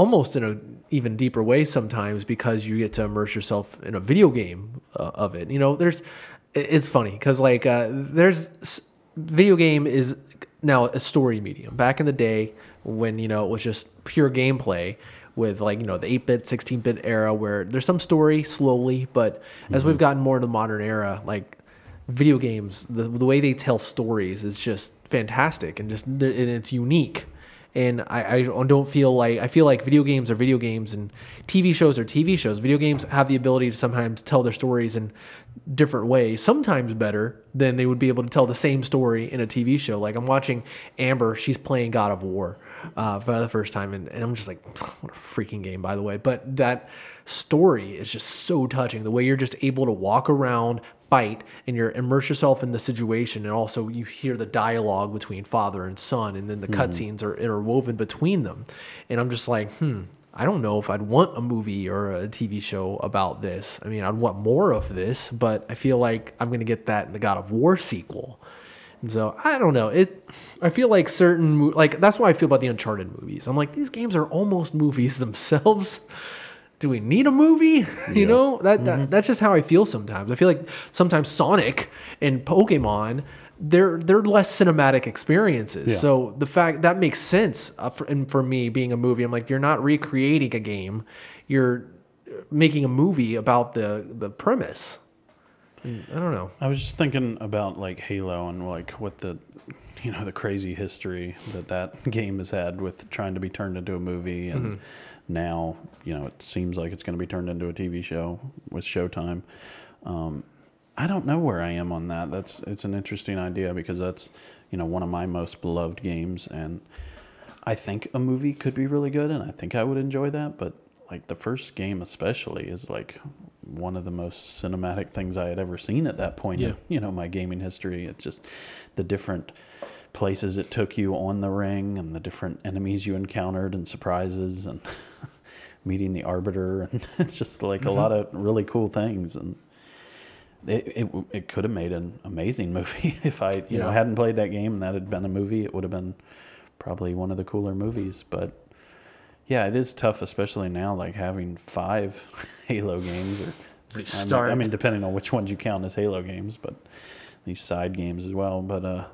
almost in a even deeper way sometimes because you get to immerse yourself in a video game uh, of it. You know, there's it's funny because like uh, there's video game is now a story medium. Back in the day when you know it was just pure gameplay with like you know the 8-bit 16-bit era where there's some story slowly but as we've gotten more into the modern era like video games the, the way they tell stories is just fantastic and just and it's unique and I, I don't feel like I feel like video games are video games and TV shows are TV shows. Video games have the ability to sometimes tell their stories in different ways, sometimes better than they would be able to tell the same story in a TV show. Like I'm watching Amber, she's playing God of War uh, for the first time, and, and I'm just like, what a freaking game, by the way. But that story is just so touching. The way you're just able to walk around, fight, and you're immerse yourself in the situation, and also you hear the dialogue between father and son, and then the cutscenes are interwoven between them. And I'm just like, hmm. I don't know if I'd want a movie or a TV show about this. I mean, I'd want more of this, but I feel like I'm going to get that in the God of War sequel. And so I don't know. It. I feel like certain like that's why I feel about the Uncharted movies. I'm like these games are almost movies [LAUGHS] themselves. Do we need a movie? [LAUGHS] You know that, that mm-hmm. that's just how I feel sometimes. I feel like sometimes Sonic and Pokemon they're they're less cinematic experiences. Yeah. So the fact that makes sense. Uh, for, and for me being a movie, I'm like you're not recreating a game. You're uh, making a movie about the the premise. And I don't know. I was just thinking about like Halo and like what the you know the crazy history that that [LAUGHS] game has had with trying to be turned into a movie and mm-hmm. Now you know it seems like it's going to be turned into a TV show with Showtime. Um, I don't know where I am on that. That's it's an interesting idea because that's you know one of my most beloved games and I think a movie could be really good and I think I would enjoy that, but like the first game especially is like one of the most cinematic things I had ever seen at that point Yeah. in you know my gaming history. It's just the different places it took you on the ring and the different enemies you encountered and surprises and [LAUGHS] meeting the arbiter [LAUGHS] and it's just like a lot of really cool things and it it, it could have made an amazing [LAUGHS] movie if I you know hadn't played that game and that had been a movie. It would have been probably one of the cooler movies. But yeah, it is tough, especially now, like having five [LAUGHS] Halo games or I mean, I mean, depending on which ones you count as Halo games, but these side games as well. But uh,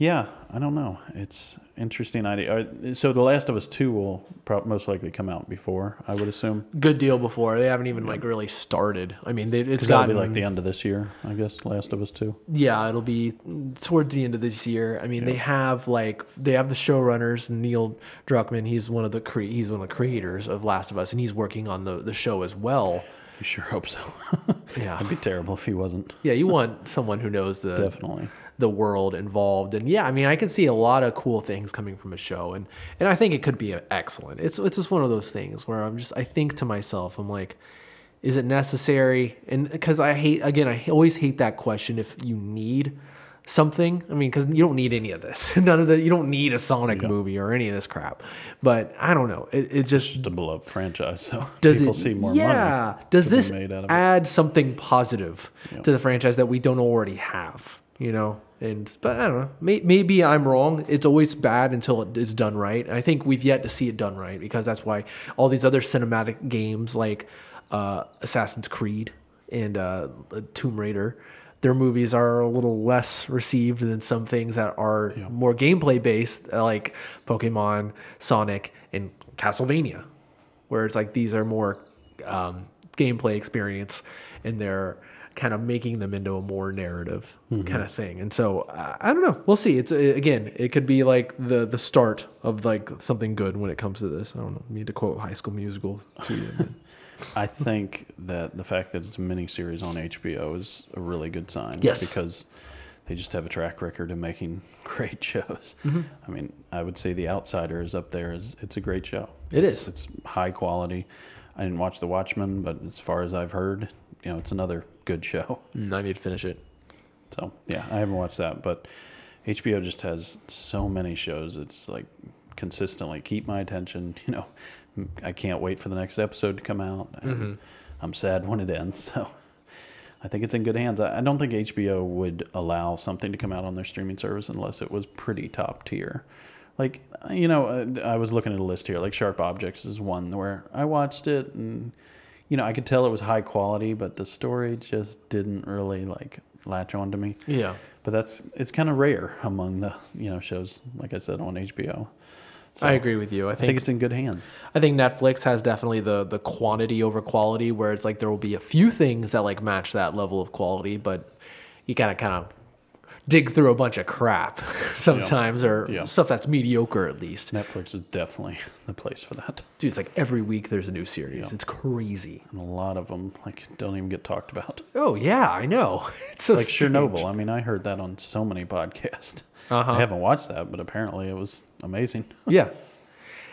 yeah, I don't know. It's interesting idea. So The Last of Us Two will prob- most likely come out before, I would assume. Good deal before they haven't even like really started. I mean, they, it's got be like the end of this year, I guess. Last of Us Two. Yeah, it'll be towards the end of this year. I mean, they have like they have the showrunners Neil Druckmann. He's one of the cre- he's one of the creators of Last of Us, and he's working on the the show as well. You sure hope so. Yeah, [LAUGHS] It'd be terrible if he wasn't. yeah. You want someone who knows the Definitely. The world involved, and yeah, I mean, I can see a lot of cool things coming from a show, and and I think it could be excellent. It's it's just one of those things where I'm just I think to myself, I'm like. Is it necessary? And because I hate, again, I always hate that question. If you need something, I mean, because you don't need any of this. [LAUGHS] None of the, you don't need a Sonic movie or any of this crap. But I don't know. It, it just It's a beloved franchise, so [LAUGHS] does people it. see more yeah. money. Does this made out of it. add something positive to the franchise that we don't already have? You know, and but I don't know. May, maybe I'm wrong. It's always bad until it is done right. And I think we've yet to see it done right because that's why all these other cinematic games like uh, Assassin's Creed and uh, Tomb Raider, their movies are a little less received than some things that are more gameplay based, like Pokemon, Sonic, and Castlevania where it's like these are more um, gameplay experience and they're kind of making them into a more narrative kind of thing and so uh, i don't know we'll see it's uh, again it could be like the the start of like something good when it comes to this i don't know need to quote high school musical to you [LAUGHS] I think that the fact that it's a mini series on HBO is a really good sign. Yes. Because they just have a track record of making [LAUGHS] great shows. Mm-hmm. I mean, I would say The Outsider is up there. Is it's a great show. It it's, is. It's high quality. I didn't watch The Watchmen, but as far as I've heard, you know, it's another good show. Mm, i need to finish it So yeah, I haven't watched that, but HBO just has so many shows. It's like consistently keep my attention. [LAUGHS] You know, I can't wait for the next episode to come out. and I'm sad when it ends. [LAUGHS] So I think it's in good hands. I don't think HBO would allow something to come out on their streaming service unless it was pretty top tier. Like you know, I was looking at a list here. Like Sharp Objects is one where I watched it and you know I could tell it was high quality, but the story just didn't really like latch on to me yeah but that's it's kind of rare among the you know shows like I said on HBO. So i agree with you i I think, think it's in good hands. I think Netflix has definitely the the quantity over quality, where it's like there will be a few things that like match that level of quality, but you gotta kind of dig through a bunch of crap [LAUGHS] sometimes, or stuff that's mediocre at least. Netflix is definitely [LAUGHS] the place for that, Dude, it's like every week there's a new series. It's crazy. and a lot of them like don't even get talked about. Oh yeah, I know. [LAUGHS] It's so Like strange. Chernobyl. I mean, I heard that on so many podcasts. Uh-huh. I haven't watched that, but apparently it was amazing. Yeah.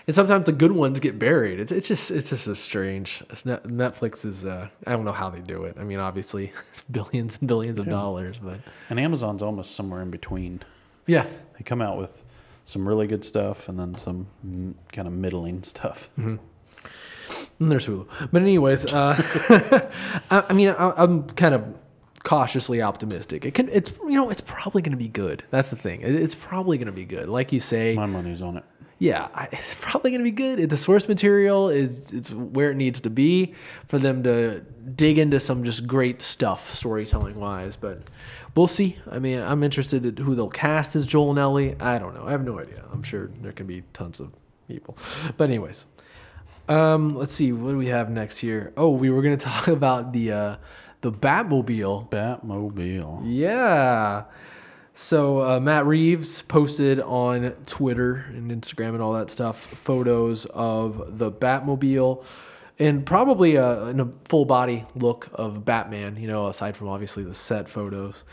And sometimes the good ones get buried. It's, it's just it's just a strange. It's net, Netflix is uh, I don't know how they do it. I mean, obviously [LAUGHS] it's billions and billions of dollars, but And Amazon's almost somewhere in between. yeah, They come out with some really good stuff and then some mm, kind of middling stuff. And there's Hulu. But anyways, uh, [LAUGHS] I, I mean, I, I'm kind of cautiously optimistic. It can, it's you know, it's probably going to be good. That's the thing. It, it's probably going to be good. Like you say, My money's on it. Yeah, I, [LAUGHS] it's probably going to be good. The source material is it's where it needs to be for them to dig into some just great stuff storytelling wise. But we'll see. I mean, I'm interested in who they'll cast as Joel and Ellie. I don't know. I have no idea. I'm sure there can be tons of people. But anyways, um, let's see. What do we have next here? Oh, we were going [LAUGHS] to talk about the uh, the Batmobile. Batmobile. Yeah. So uh, Matt Reeves posted on Twitter and Instagram and all that stuff photos of the Batmobile and probably a, in a full body look of Batman. You know, aside from obviously the set photos.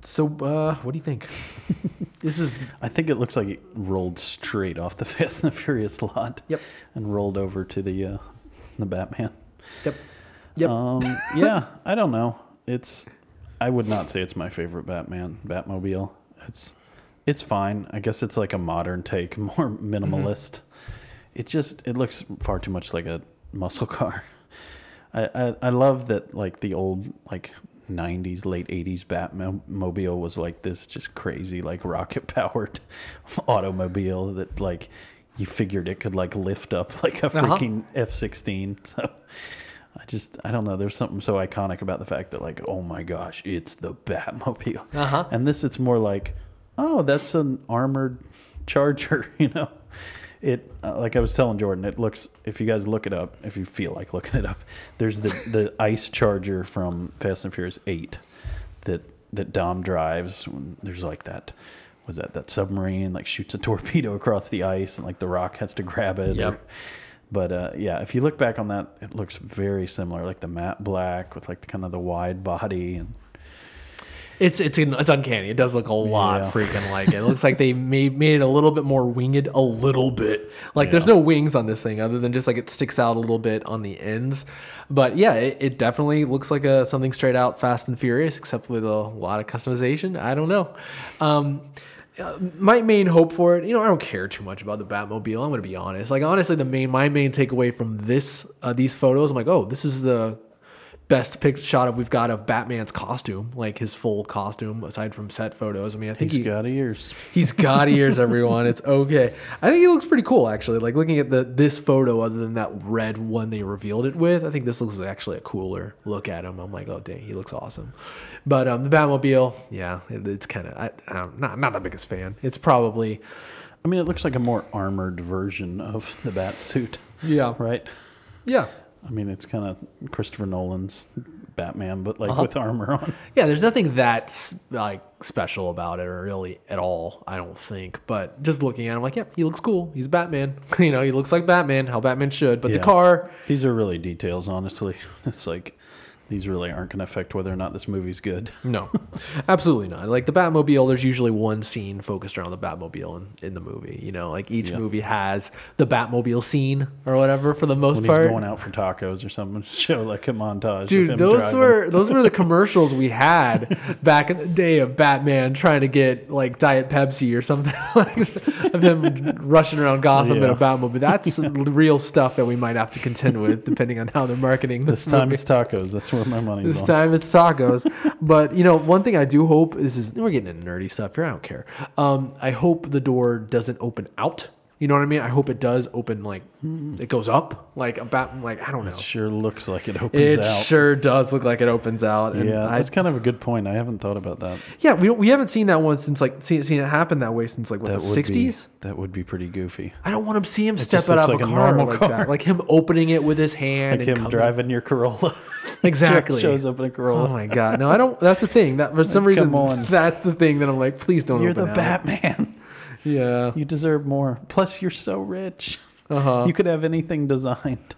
So uh, what do you think? [LAUGHS] this is I think it looks like it rolled straight off the [LAUGHS] Fast and the Furious lot. Yep. And rolled over to the uh, the Batman. yep, yep. Um, [LAUGHS] yeah, I don't know. It's I would not say it's my favorite Batman Batmobile. It's it's fine. I guess it's like a modern take, [LAUGHS] more minimalist. It just it looks far too much like a muscle [LAUGHS] car. I, I, I love that like the old like '90s, late '80s Batmobile was like this just crazy, like rocket [LAUGHS] powered automobile that like you figured it could like lift up like a Uh-huh. freaking F-16. So I just I don't know. There's something so iconic about the fact that like oh my gosh, it's the Batmobile. Uh-huh. And this it's more like oh that's an armored Charger. [LAUGHS] You know, it uh, like I was telling Jordan, it looks if you guys look it up, if you feel like looking it up, there's the the Ice Charger from Fast and Furious Eight that that Dom drives. When there's like that. Was that that submarine like shoots a torpedo across the ice and like the Rock has to grab it? Yep. or- but uh, yeah, if you look back on that, it looks very similar, like the matte black with like kind of the wide body and It's it's it's uncanny. It does look a lot Yeah. freaking like it. It looks like they [LAUGHS] made made it a little bit more winged, a little bit. Like there's no wings on this thing other than just like it sticks out a little bit on the ends. But yeah, it, it definitely looks like a something straight out Fast and Furious, except with a lot of customization. I don't know. Um, uh, my main hope for it, you know, I don't care too much about the Batmobile. I'm to be honest. Like honestly, the main my main takeaway from this uh, these photos, I'm like, oh, this is the best pic shot of we've got of Batman's costume, like his full costume, aside from set photos. I mean, I think he's he, got ears. he's got [LAUGHS] ears, everyone. It's okay. I think he looks pretty cool, actually. Like looking at the this photo, other than that red one they revealed it with, I think this looks actually a cooler look at him. I'm like, oh dang, he looks awesome. But um, the Batmobile, yeah, it, it's kind of I, I don't, not not the biggest fan. It's probably I mean, it looks like a more armored version of the bat suit, yeah, right? yeah. I mean, it's kind of Christopher Nolan's Batman, but like Uh-huh. with armor on. [LAUGHS] Yeah, there's nothing that like special about it, or really at all. I don't think. But just looking at him, like, yeah, he looks cool. He's Batman. [LAUGHS] you know, he looks like Batman, how Batman should. But the car, These are really details, honestly. [LAUGHS] It's like these really aren't going to affect whether or not this movie's good. [LAUGHS] no, absolutely not. Like the Batmobile, there's usually one scene focused around the Batmobile in, in the movie. You know, like each Yeah. movie has the Batmobile scene or whatever for the most When part. he's going out for tacos or something, [LAUGHS] show like a montage. of Dude, those driving. were those were the [LAUGHS] commercials we had back in the day of Batman trying to get like Diet Pepsi or something like of him rushing around Gotham in Yeah. a Batmobile. That's real stuff that we might have to contend with depending on how they're marketing this, This time movie. it's tacos. That's where [LAUGHS] my money's This on. time it's tacos. but you know, one thing I do hope this is we're getting into nerdy stuff here. I don't care. Um, I hope the door doesn't open out. You know what I mean? I hope it does open like it goes up like a bat. Like I don't know. It sure looks like it opens It out. sure does look like it opens out. And yeah, I, that's kind of a good point. I haven't thought about that. yeah, we, we haven't seen that one since like seen, seen it happen that way since like what That the sixties. That would be pretty goofy. I don't want to see him step just out of like a car normal like car. that, like him opening it with his hand. Like and him coming- driving your Corolla. [LAUGHS] Exactly. Shows up in a Corolla. Oh my god! No, I don't. That's the thing. That for some Like, reason, on. that's the thing that I'm like, please don't. You're open the out. Batman. Yeah. You deserve more. Plus, you're so rich. Uh huh. You could have anything designed.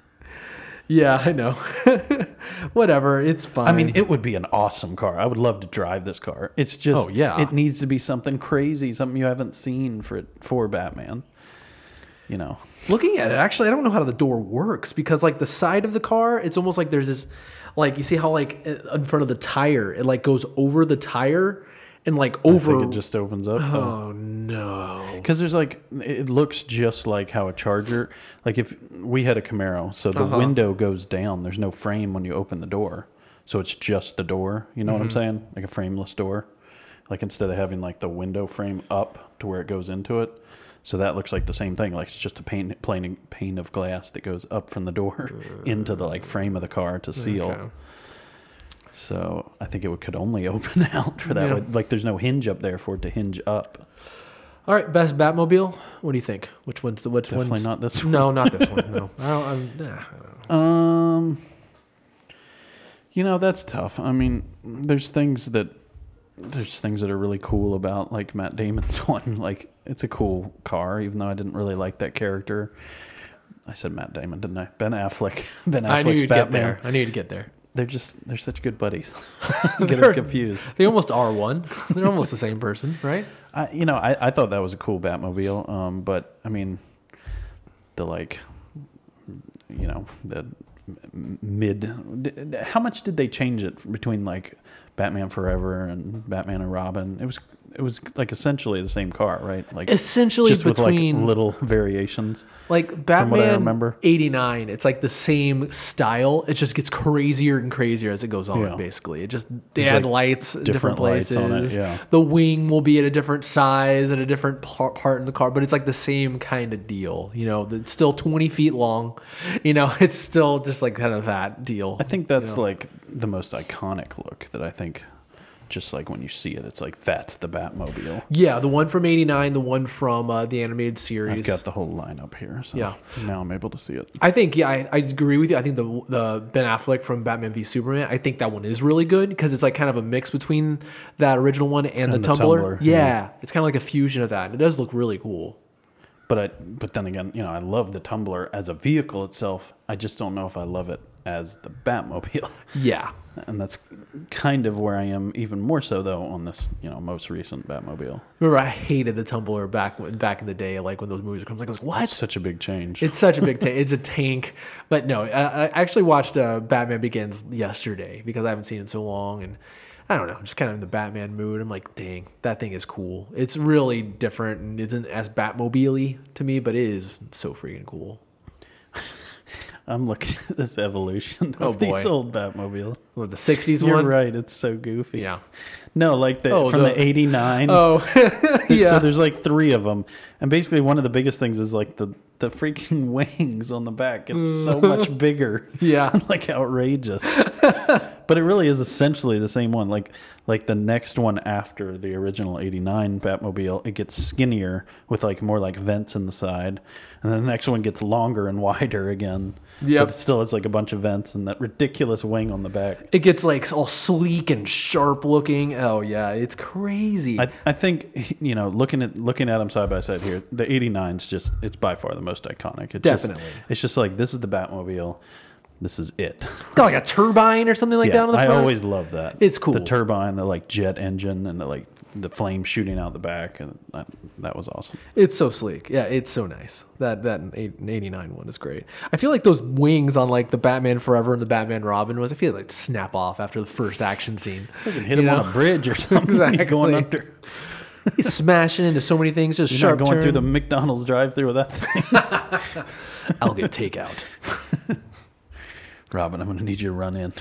Yeah, I know. [LAUGHS] Whatever. It's fine. I mean, it would be an awesome car. I would love to drive this car. It's just, Oh, yeah. it needs to be something crazy, something you haven't seen for for Batman. You know, looking at it, actually, I don't know how the door works because like the side of the car, it's almost like there's this, like you see how like in front of the tire, it like goes over the tire and like I over. think it just opens up. oh no. Because there's like, it looks just like how a Charger, like if we had a Camaro, so the Uh-huh. window goes down. There's no frame when you open the door, so it's just the door. You know what I'm Mm-hmm. saying? Like a frameless door. Like instead of having like the window frame up to where it goes into it, so that looks like the same thing. Like it's just a pane, plain pane of glass that goes up from the door [LAUGHS] into the like frame of the car to seal. Okay. So I think it would, could only [LAUGHS] open out for that. Yeah. Like there's no hinge up there for it to hinge up. All right, best Batmobile. What do you think? Which one's the which one? Definitely one's not this one. No, not this one. [LAUGHS] No. I don't, I'm, nah, I don't know. Um, you know that's tough. I mean, there's things that there's things that are really cool about like Matt Damon's [LAUGHS] one. Like it's a cool car, even though I didn't really like that character. I said Matt Damon, didn't I? Ben Affleck. Ben Affleck's I knew you'd Batman. get there. I knew you'd get there. They're just they're such good buddies. [LAUGHS] [LAUGHS] Get them confused. They almost are one. They're almost the same person, right? [LAUGHS] I, you know, I, I thought that was a cool Batmobile. Um, but I mean, the like, you know, the mid. How much did they change it between like Batman Forever and Batman and Robin? It was it was like essentially the same car, right? Like Essentially just with between like little variations. Like Batman remember. 89, it's like the same style. It just gets crazier and crazier as it goes on, Yeah. basically. It just, they There's, add like, lights in different different lights places. on it, yeah. The wing will be at a different size and a different part, part in the car, but it's like the same kind of deal. You know, it's still 20 feet long. [LAUGHS] You know, it's still just like kind of that deal. I think that's like the most iconic look that I think just like when you see it, it's like that's the Batmobile. Yeah, the one from 89, the one from uh, the animated series. I've got the whole lineup here. So Yeah. now I'm able to see it. I think yeah, I, I agree with you. I think the the Ben Affleck from Batman v Superman, I think that one is really good because it's like kind of a mix between that original one and, the, And the Tumbler. Tumbler, yeah, yeah. it's kind of like a fusion of that. It does look really cool. But I, but then again, you know, I love the Tumbler as a vehicle itself. I just don't know if I love it as the Batmobile. [LAUGHS] Yeah, And that's kind of where I am even more so though on this, you know, most recent Batmobile. remember I hated the Tumbler back when- back in the day, like when those movies were coming. Like, I was like, what? It's such a big change. It's such a big tank. It's a tank. But no, I, I actually watched uh, Batman Begins yesterday because I haven't seen it in so long, and I don't know, just kind of in the Batman mood. I'm like, dang, that thing is cool. It's really different and isn't as Batmobile to me, but it is so freaking cool. I'm looking [LAUGHS] at this evolution Oh, of these old Batmobile. Was the '60s You're one? right. It's so goofy. Yeah. No, like the Oh, from the, the- 89. Oh, [LAUGHS] yeah. So there's like three of them, and basically one of the biggest things is like the the freaking [LAUGHS] wings on the back. It's so mm. much bigger. Yeah. like outrageous. but it really is essentially the same one. Like like the next one after the original '89 Batmobile, it gets skinnier with like more like vents in the side, and then the next one gets longer and wider again. Yep. But still it's like a bunch of vents and that ridiculous wing on the back. it gets like all sleek and sharp looking. Oh yeah, it's crazy. I, I think you know looking at looking at them side by side here, the '89's just it's by far the most iconic. It's Definitely. just, it's just like this is the Batmobile, this is it. it's got like a turbine or something like [LAUGHS] yeah, that on the I front. always love that. It's cool. The turbine, the like jet engine, and the like the flame shooting out the back, and that, that was awesome. It's so sleek. Yeah, it's so nice. That that 89 one is great. I feel like those wings on like the Batman Forever and the Batman Robin was I feel like snap off after the first action scene. [LAUGHS] You can hit You him know? on a bridge or [LAUGHS] something. Exactly. going under. [LAUGHS] He's smashing into so many things, just You're sharp not going turn. through the McDonald's drive-through with that thing. I'll get takeout. Robin, I'm going to need you to run in.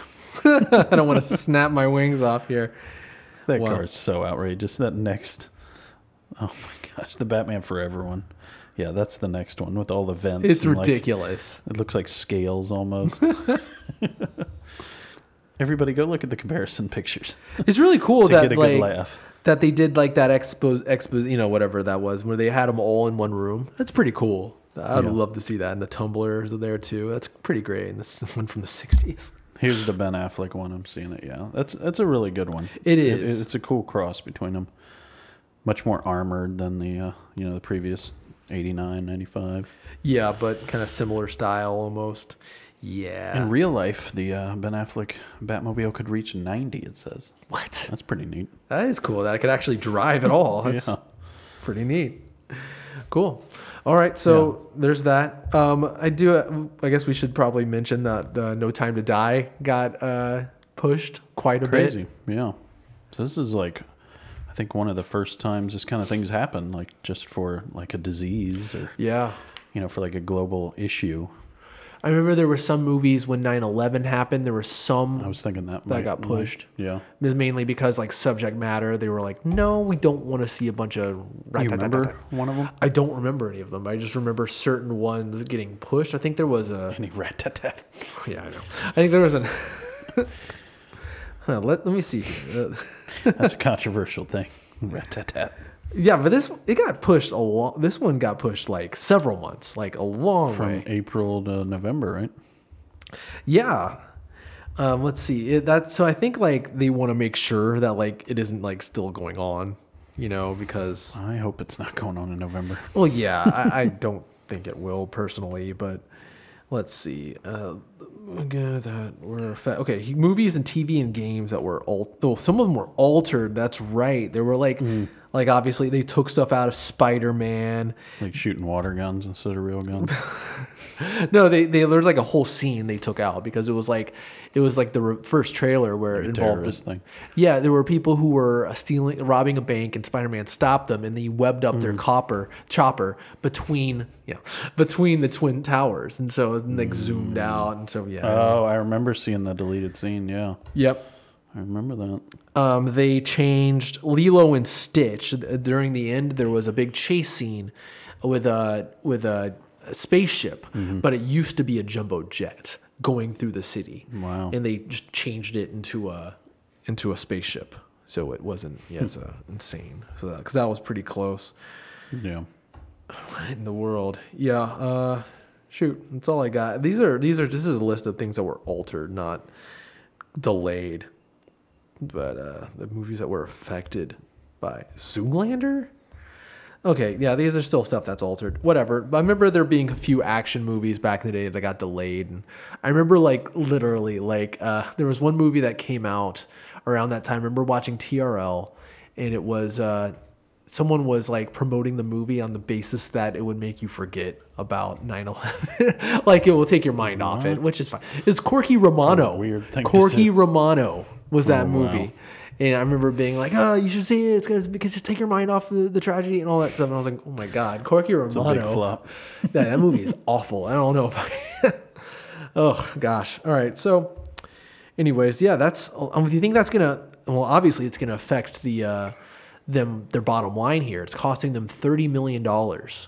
I don't want to snap my wings off here. That Wow. car is so outrageous. That next, oh my gosh, the Batman Forever one. Yeah, that's the next one with all the vents. It's and, like, ridiculous. it looks like scales almost. [LAUGHS] Everybody, go look at the comparison pictures It's really cool to that get a like good laugh. that they did like that expo expo you know whatever that was where they had them all in one room. That's pretty cool. I'd Yeah. love to see that. And the tumblers are there too. That's pretty great. And this is [LAUGHS] one from the 60s. Here's the Ben Affleck one. I'm seeing it. Yeah, that's that's a really good one. It is. it's a cool cross between them. Much more armored than the uh, you know the previous 89, 95. Yeah, but kind of similar style almost. Yeah. In real life, the uh, Ben Affleck Batmobile could reach 90. It says what? that's pretty neat. That is cool. That I could actually drive at all. [LAUGHS] That's Yeah. pretty neat. Cool. All right, so there's that. Um, I do. I guess we should probably mention that the No Time to Die got uh, pushed quite a Crazy. bit. Yeah. So this is like, I think one of the first times this kind of things happen, like just for like a disease or Yeah. you know for like a global issue. I remember there were some movies when 9/11 happened. There were some I was thinking that that might- got pushed. yeah. mainly because like subject matter. They were like, no, we don't want to see a bunch of. You remember one of them? I don't remember any of them. I just remember certain ones getting pushed. I think there was a. [LAUGHS] Any rat tat tat. [LAUGHS] Yeah, I know. I think there was an. [LAUGHS] Huh, let, let me see. here. Uh, That's a controversial thing. Rat tat tat. Yeah, but this it got pushed a lot. This one got pushed like several months, like a long From way. April to November, right? Yeah. Um, let's see. It, that's so. I think like they want to make sure that like it isn't like still going on, you know, because I hope it's not going on in November. well, [LAUGHS] yeah, I, I don't think it will personally, but let's see. Uh, okay, that were fa- okay. he- Movies and TV and games that were all. Oh, some of them were altered. That's right. There were like Like obviously they took stuff out of Spider Man. Like shooting water guns instead of real guns. [LAUGHS] No, they, they there's like a whole scene they took out because it was like it was like the re- first trailer where it involved this thing. Yeah, there were people who were stealing, robbing a bank, and Spider-Man stopped them, and he webbed up Mm. their copper chopper between, yeah, between the twin towers, and so and, like zoomed out, and so yeah, Oh, I remember seeing the deleted scene. Yeah, yep. I remember that. Um, they changed Lilo and Stitch during the end. There was a big chase scene with a with a, a spaceship, Mm-hmm. but it used to be a jumbo jet going through the city. Wow. And they just changed it into a into a spaceship, so it wasn't yeah, it's uh, insane. So that because that was pretty close Yeah. [SIGHS] in the world. Yeah. Uh, shoot, that's all I got. These are these are this is a list of things that were altered, not delayed. But uh, the movies that were affected by Zoolander. Okay, yeah, these are still stuff that's altered. Whatever. But I remember there being a few action movies back in the day that got delayed, and I remember like literally like uh, there was one movie that came out around that time. I remember watching TRL, and it was uh, someone was like promoting the movie on the basis that it would make you forget about 9-11 [LAUGHS] like it will take your mind off it which is fine it's corky romano weird thing to corky say. romano was that Oh, wow. movie and i remember being like oh you should see it it's gonna because just take your mind off the, the tragedy and all that stuff and i was like oh my god corky It's a big romano flop. [LAUGHS] yeah, that movie is awful. I don't know if I. [LAUGHS] oh gosh. All right. So, anyways, yeah, that's. Um, do you think that's gonna? Well, obviously, it's gonna affect the uh, them their bottom line here. It's costing them thirty million dollars.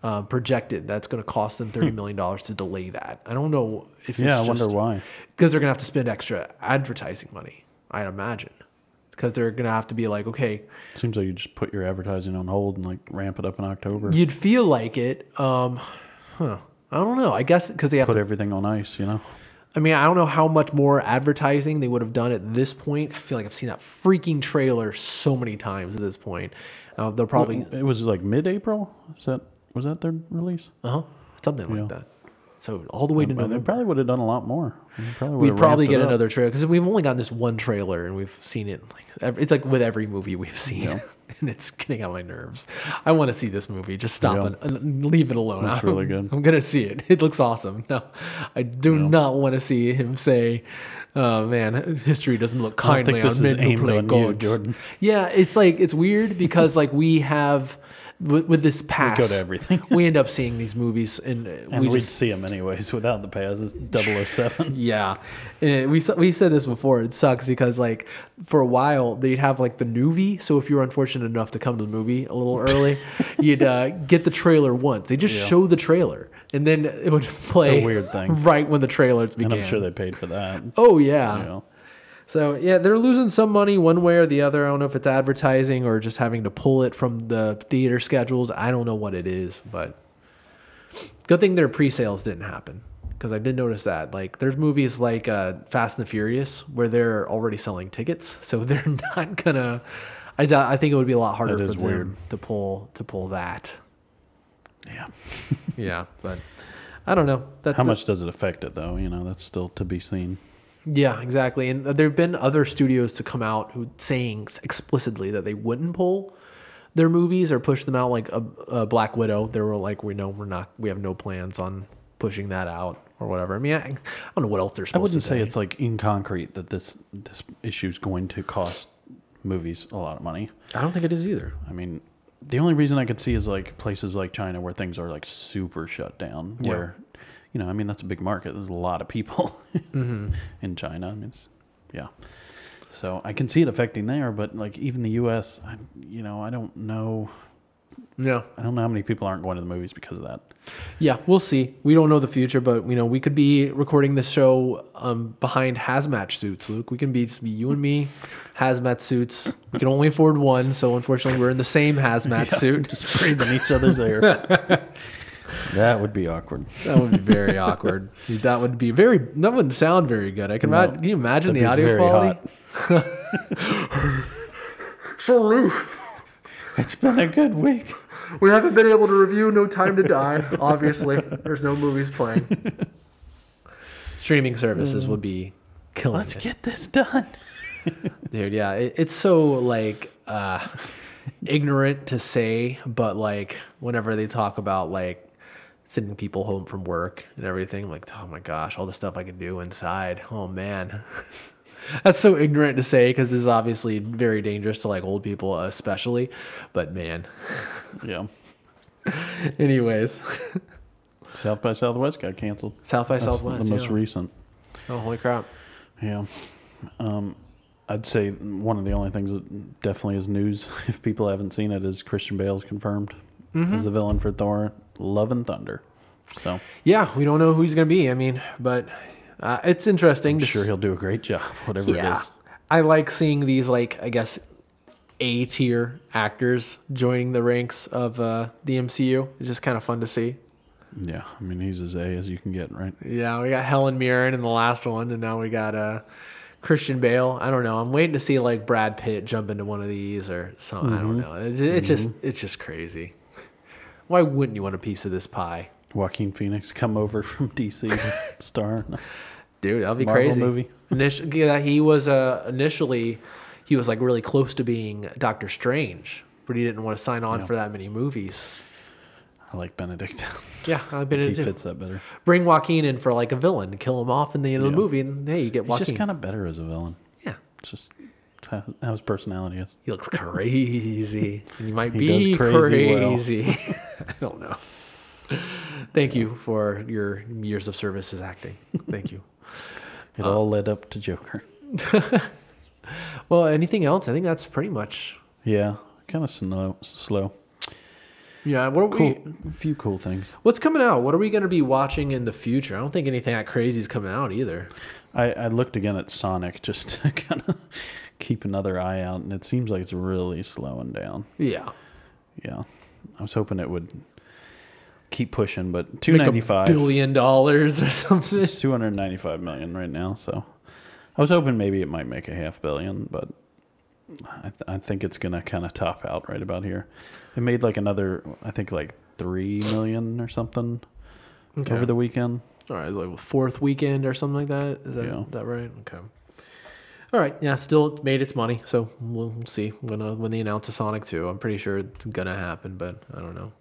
Um, projected that's going to cost them thirty million dollars to delay that. I don't know if it's Yeah, I just, wonder why. because they're gonna have to spend extra advertising money. I'd imagine because they're gonna have to be like, okay, Seems like you just put your advertising on hold and like ramp it up in October. you'd feel like it. Um, huh. I don't know. I guess because they have to Put to everything on ice, you know. I mean, I don't know how much more advertising they would have done at this point. I feel like I've seen that freaking trailer so many times at this point. Uh, they'll probably, It was like mid-April. Is that was that their release? uh huh, something like that. So all the way to But They probably would have done a lot more. They probably we'd probably get another trailer because we've only gotten this one trailer and we've seen it. Like it's like with every movie we've seen, [LAUGHS] and it's getting on my nerves. I want to see this movie. Just stop Yeah. it and leave it alone. Looks I'm, really good. [LAUGHS] I'm gonna see it. It looks awesome. No, I do not want to see him say. Oh man, history doesn't look kindly on men who play gods. Jordan. Yeah, it's like it's weird because like we have with, with this pass, we go to everything. we end up seeing these movies and, uh, And we we just see them anyways without the pass. It's 007. [LAUGHS] yeah, and we s- we said this before. It sucks because like for a while they'd have like the movie. So if you were unfortunate enough to come to the movie a little early, [LAUGHS] you'd uh, get the trailer once. They just Yeah. show the trailer, and then it would play a weird thing. [LAUGHS] right when the trailers and began. I'm sure they paid for that. oh yeah. You know. So yeah, they're losing some money one way or the other. I don't know if it's advertising or just having to pull it from the theater schedules. I don't know what it is, but good thing their pre-sales didn't happen because I did notice that. Like, there's movies like uh, Fast and the Furious where they're already selling tickets, so [LAUGHS] they're not gonna. I I think it would be a lot harder That for them weird. to pull to pull that. Yeah. [LAUGHS] Yeah, but I don't know. That How much does it affect it though? You know, that's still to be seen. Yeah, exactly. And uh, there have been other studios to come out who saying explicitly that they wouldn't pull their movies or push them out, like a, a Black Widow. They were like, we know we're not, we have no plans on pushing that out or whatever. I mean, I, I don't know what else they're I supposed wouldn't to say it's like in concrete that this this issue is going to cost movies a lot of money. I don't think it is either. I mean, the only reason I could see is like places like China where things are like super shut down. Yeah. Where, you know, I mean that's a big market. There's a lot of people [LAUGHS] Mm-hmm. in China. I mean, it's, yeah. So I can see it affecting there, but like even the U.S., I, you know, I don't know. Yeah. I don't know how many people aren't going to the movies because of that. Yeah, we'll see. We don't know the future, but you know, we could be recording this show um, behind hazmat suits, Luke. We can be, just be you and me, hazmat suits. We can only afford one, so unfortunately, we're in the same hazmat [LAUGHS] suit. Just breathing each other's air. [LAUGHS] that would be awkward. That would be very awkward. [LAUGHS] That would be very. That wouldn't sound very good. I can No. Can you imagine the audio quality? [LAUGHS] So Luke, It's been a good week. we haven't been able to review No Time to Die. Obviously, there's no movies playing. Streaming services would be killing Let's it, get this done. [LAUGHS] dude. Yeah, it, it's so like. uh ignorant to say, but like whenever they talk about like sending people home from work and everything, I'm like, oh my gosh, all the stuff I could do inside. Oh man. [LAUGHS] That's so ignorant to say because this is obviously very dangerous to like old people, especially. But man, Yeah. [LAUGHS] anyways, South by Southwest got canceled. South by That's Southwest. the most yeah. recent. oh, holy crap. Yeah. Um, I'd say one of the only things that definitely is news, [LAUGHS] if people haven't seen it, is Christian Bale's confirmed Mm-hmm. as the villain for Thor: Love and Thunder. So Yeah, we don't know who he's going to be. I mean, but uh, it's interesting. I'm sure s- he'll do a great job, [LAUGHS] whatever it Yeah. is. I like seeing these, like, I guess, A tier actors joining the ranks of uh, the MCU. It's just kind of fun to see. Yeah, I mean he's as A as you can get, right? Yeah, we got Helen Mirren in the last one, and now we got uh, Christian Bale. I don't know. I'm waiting to see like Brad Pitt jump into one of these or something. I don't know. It's, it's just it's just crazy. Why wouldn't you want a piece of this pie, Joaquin Phoenix come over from [LAUGHS] DC star. dude? That'd be Marvel crazy. movie. Initially, yeah, he was uh, initially he was like really close to being Doctor Strange, but he didn't want to sign on Yeah. for that many movies. I like Benedict. Yeah, I've been [LAUGHS] he fits that better. bring Joaquin in for like a villain, kill him off in the end of the movie, and hey, you get He's Joaquin. just kind of better as a villain. yeah, It's just how, how his personality is. He looks crazy. and [LAUGHS] he might He be does crazy well. [LAUGHS] [LAUGHS] I don't know. Thank you for your years of service as acting. Thank you. It Uh, all led up to Joker. Well, anything else? I think that's pretty much. Yeah, kind of slow. Slow. Yeah. What are Cool. we? A few cool things. What's coming out? What are we going to be watching in the future? I don't think anything that crazy is coming out either. I, I looked again at Sonic just to kind of keep another eye out, and it seems like it's really slowing down. Yeah. Yeah, I was hoping it would keep pushing, but two ninety five. billion dollars or something. It's two hundred ninety five million right now. So I was hoping maybe it might make a half billion, but I, th- I think it's gonna kind of top out right about here. It made like another, I think like three million or something Okay. over the weekend. All right, like fourth weekend or something like that. Is that, Yeah. that right? Okay. All right, yeah, still made its money, so we'll we'll see when uh, when they announce a Sonic Two. I'm pretty sure it's gonna happen, but I don't know.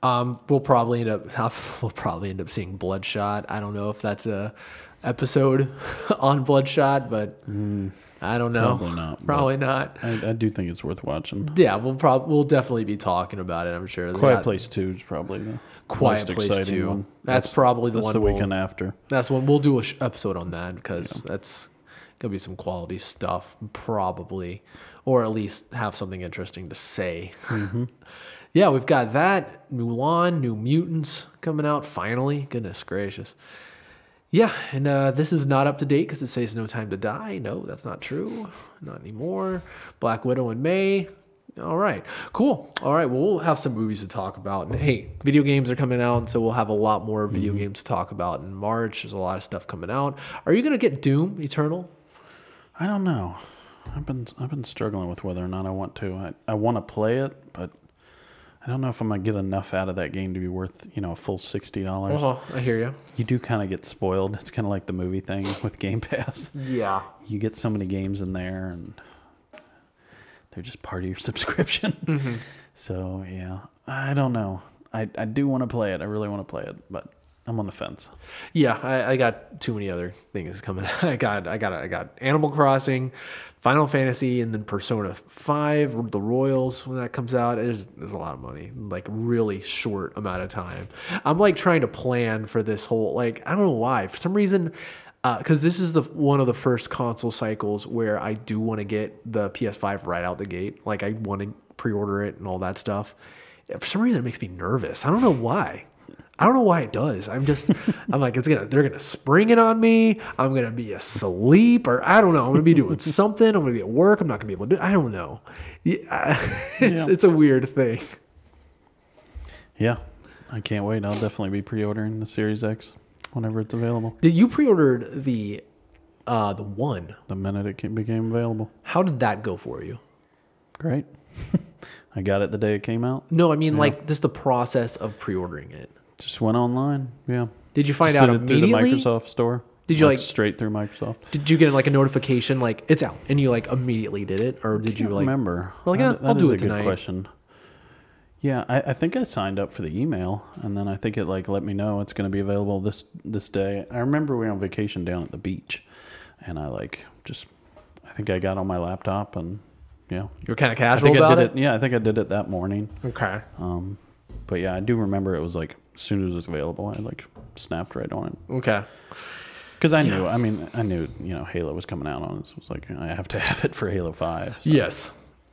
Um, we'll probably end up [LAUGHS] we'll probably end up seeing Bloodshot. I don't know if that's a episode [LAUGHS] on Bloodshot, but I don't know. Probably not, Probably not. I, I do think it's worth watching. Yeah, we'll probably we'll definitely be talking about it. I'm sure. Quiet got- Place Two is probably the Quiet most Place exciting 2. one. That's probably the that's one the we'll- weekend after. That's when we'll do a sh- episode on that because that's gonna be some quality stuff, probably, or at least have something interesting to say. [LAUGHS] yeah, we've got that Mulan, New Mutants coming out finally. Goodness gracious. Yeah, and uh, this is not up to date because it says no time to die. No, that's not true. Not anymore. Black Widow in May. All right, cool. All right, well, we'll have some movies to talk about. And hey, video games are coming out, so we'll have a lot more video games to talk about in March. There's a lot of stuff coming out. Are you gonna get Doom Eternal? I don't know. I've been I've been struggling with whether or not I want to. I, I want to play it, but I don't know if I'm gonna get enough out of that game to be worth you know a full sixty dollars. Oh, I hear you. You do kind of get spoiled. It's kind of like the movie thing [LAUGHS] with Game Pass. Yeah. You get so many games in there, and they're just part of your [LAUGHS] subscription. Mm-hmm. So yeah, I don't know. I I do want to play it. I really want to play it, but I'm on the fence. Yeah, I, I got too many other things coming. [LAUGHS] I got, I got, I got Animal Crossing, Final Fantasy, and then Persona Five, the Royals when that comes out. There's, there's a lot of money, like really short amount of time. I'm like trying to plan for this whole, like I don't know why. For some reason, uh, because this is the one of the first console cycles where I do want to get the PS5 right out the gate. Like I want to pre-order it and all that stuff. For some reason, it makes me nervous. I don't know why. I don't know why it does. I'm just, [LAUGHS] I'm like, it's gonna, they're gonna spring it on me. I'm gonna be asleep, or I don't know. I'm gonna be doing [LAUGHS] something. I'm gonna be at work. I'm not gonna be able to do. I don't know. Yeah, [LAUGHS] it's Yeah. it's a weird thing. Yeah, I can't wait. I'll definitely be pre-ordering the Series X whenever it's available. Did you pre-ordered the, uh, the one? The minute it became available. How did that go for you? Great. I got it the day it came out. No, I mean like just the process of pre-ordering it. Just went online. Yeah. Did you find Just out did it through the immediately? Microsoft store. Did you like? straight through Microsoft? Did you get like a notification like it's out and you like immediately did it, or did you like? remember? Well, like, That- yeah, I'll do it tonight. question. Yeah, I, I think I signed up for the email, and then I think it like let me know it's going to be available this this day. I remember we were on vacation down at the beach, and I like just I think I got on my laptop and yeah, You're kind of casual I think I about did it. it. Yeah, I think I did it that morning. Okay. Um, but yeah, I do remember it was like as soon as it was available, I like snapped right on it Okay. because I knew. I mean, I knew you know Halo was coming out on it this. Was like I have to [LAUGHS] have it for Halo Five. so- Yes.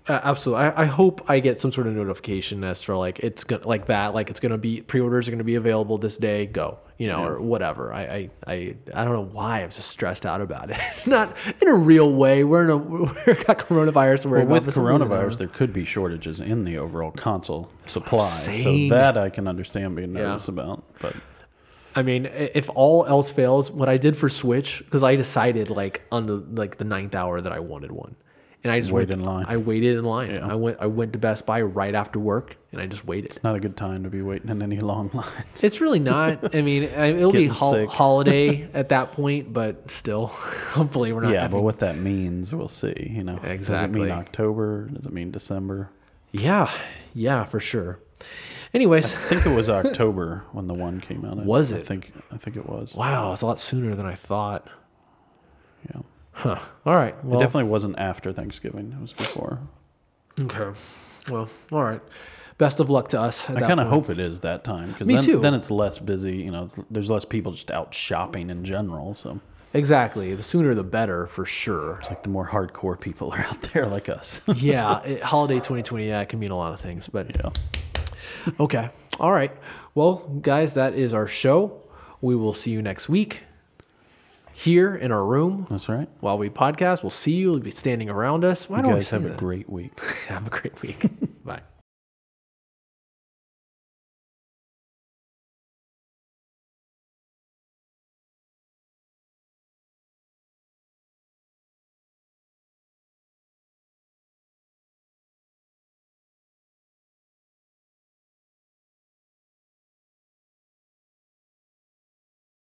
Uh, absolutely. I, I hope I get some sort of notification as for like it's gonna like that, like it's gonna be pre-orders are gonna be available this day. Go, you know, or whatever. I, I I I don't know why I'm just stressed out about it. [LAUGHS] Not in a real way. We're in a [LAUGHS] we're got coronavirus. Well, about with for some reason. coronavirus, there could be shortages in the overall console supply. So that I can understand being Yeah. nervous about. But I mean, if all else fails, what I did for Switch because I decided like on the like the ninth hour that I wanted one, and I just Wait went, in line. I waited in line. Yeah. I went I went to Best Buy right after work, and I just waited. it's not a good time to be waiting in any long [LAUGHS] lines. It's really not. I mean, it'll be Getting sick. holiday at that point, but still, [LAUGHS] hopefully we're not. yeah, having, but what that means, we'll see. You know, exactly. Does it mean October? Does it mean December? yeah, yeah, for sure. Anyways, I think it was October when the one came out. I- Was I it? think I think it was. wow, it's a lot sooner than I thought. Yeah, Huh. All right. Well, it definitely wasn't after Thanksgiving. It was before. okay. Well, all right. Best of luck to us. At I kind of hope it is that time because then, too. then it's less busy. You know, there's less people just out shopping in general. So Exactly. The sooner the better, for sure. it's like the more hardcore people are out there like us. [LAUGHS] yeah, it, holiday 2020, yeah, it can mean a lot of things, but yeah. okay. All right. Well, guys, that is our show. We will see you next week here in our room That's right. while we podcast. We'll see you. You'll be standing around us. Why You don't we guys say have a that? great week. [LAUGHS] Have a great week. [LAUGHS] Bye.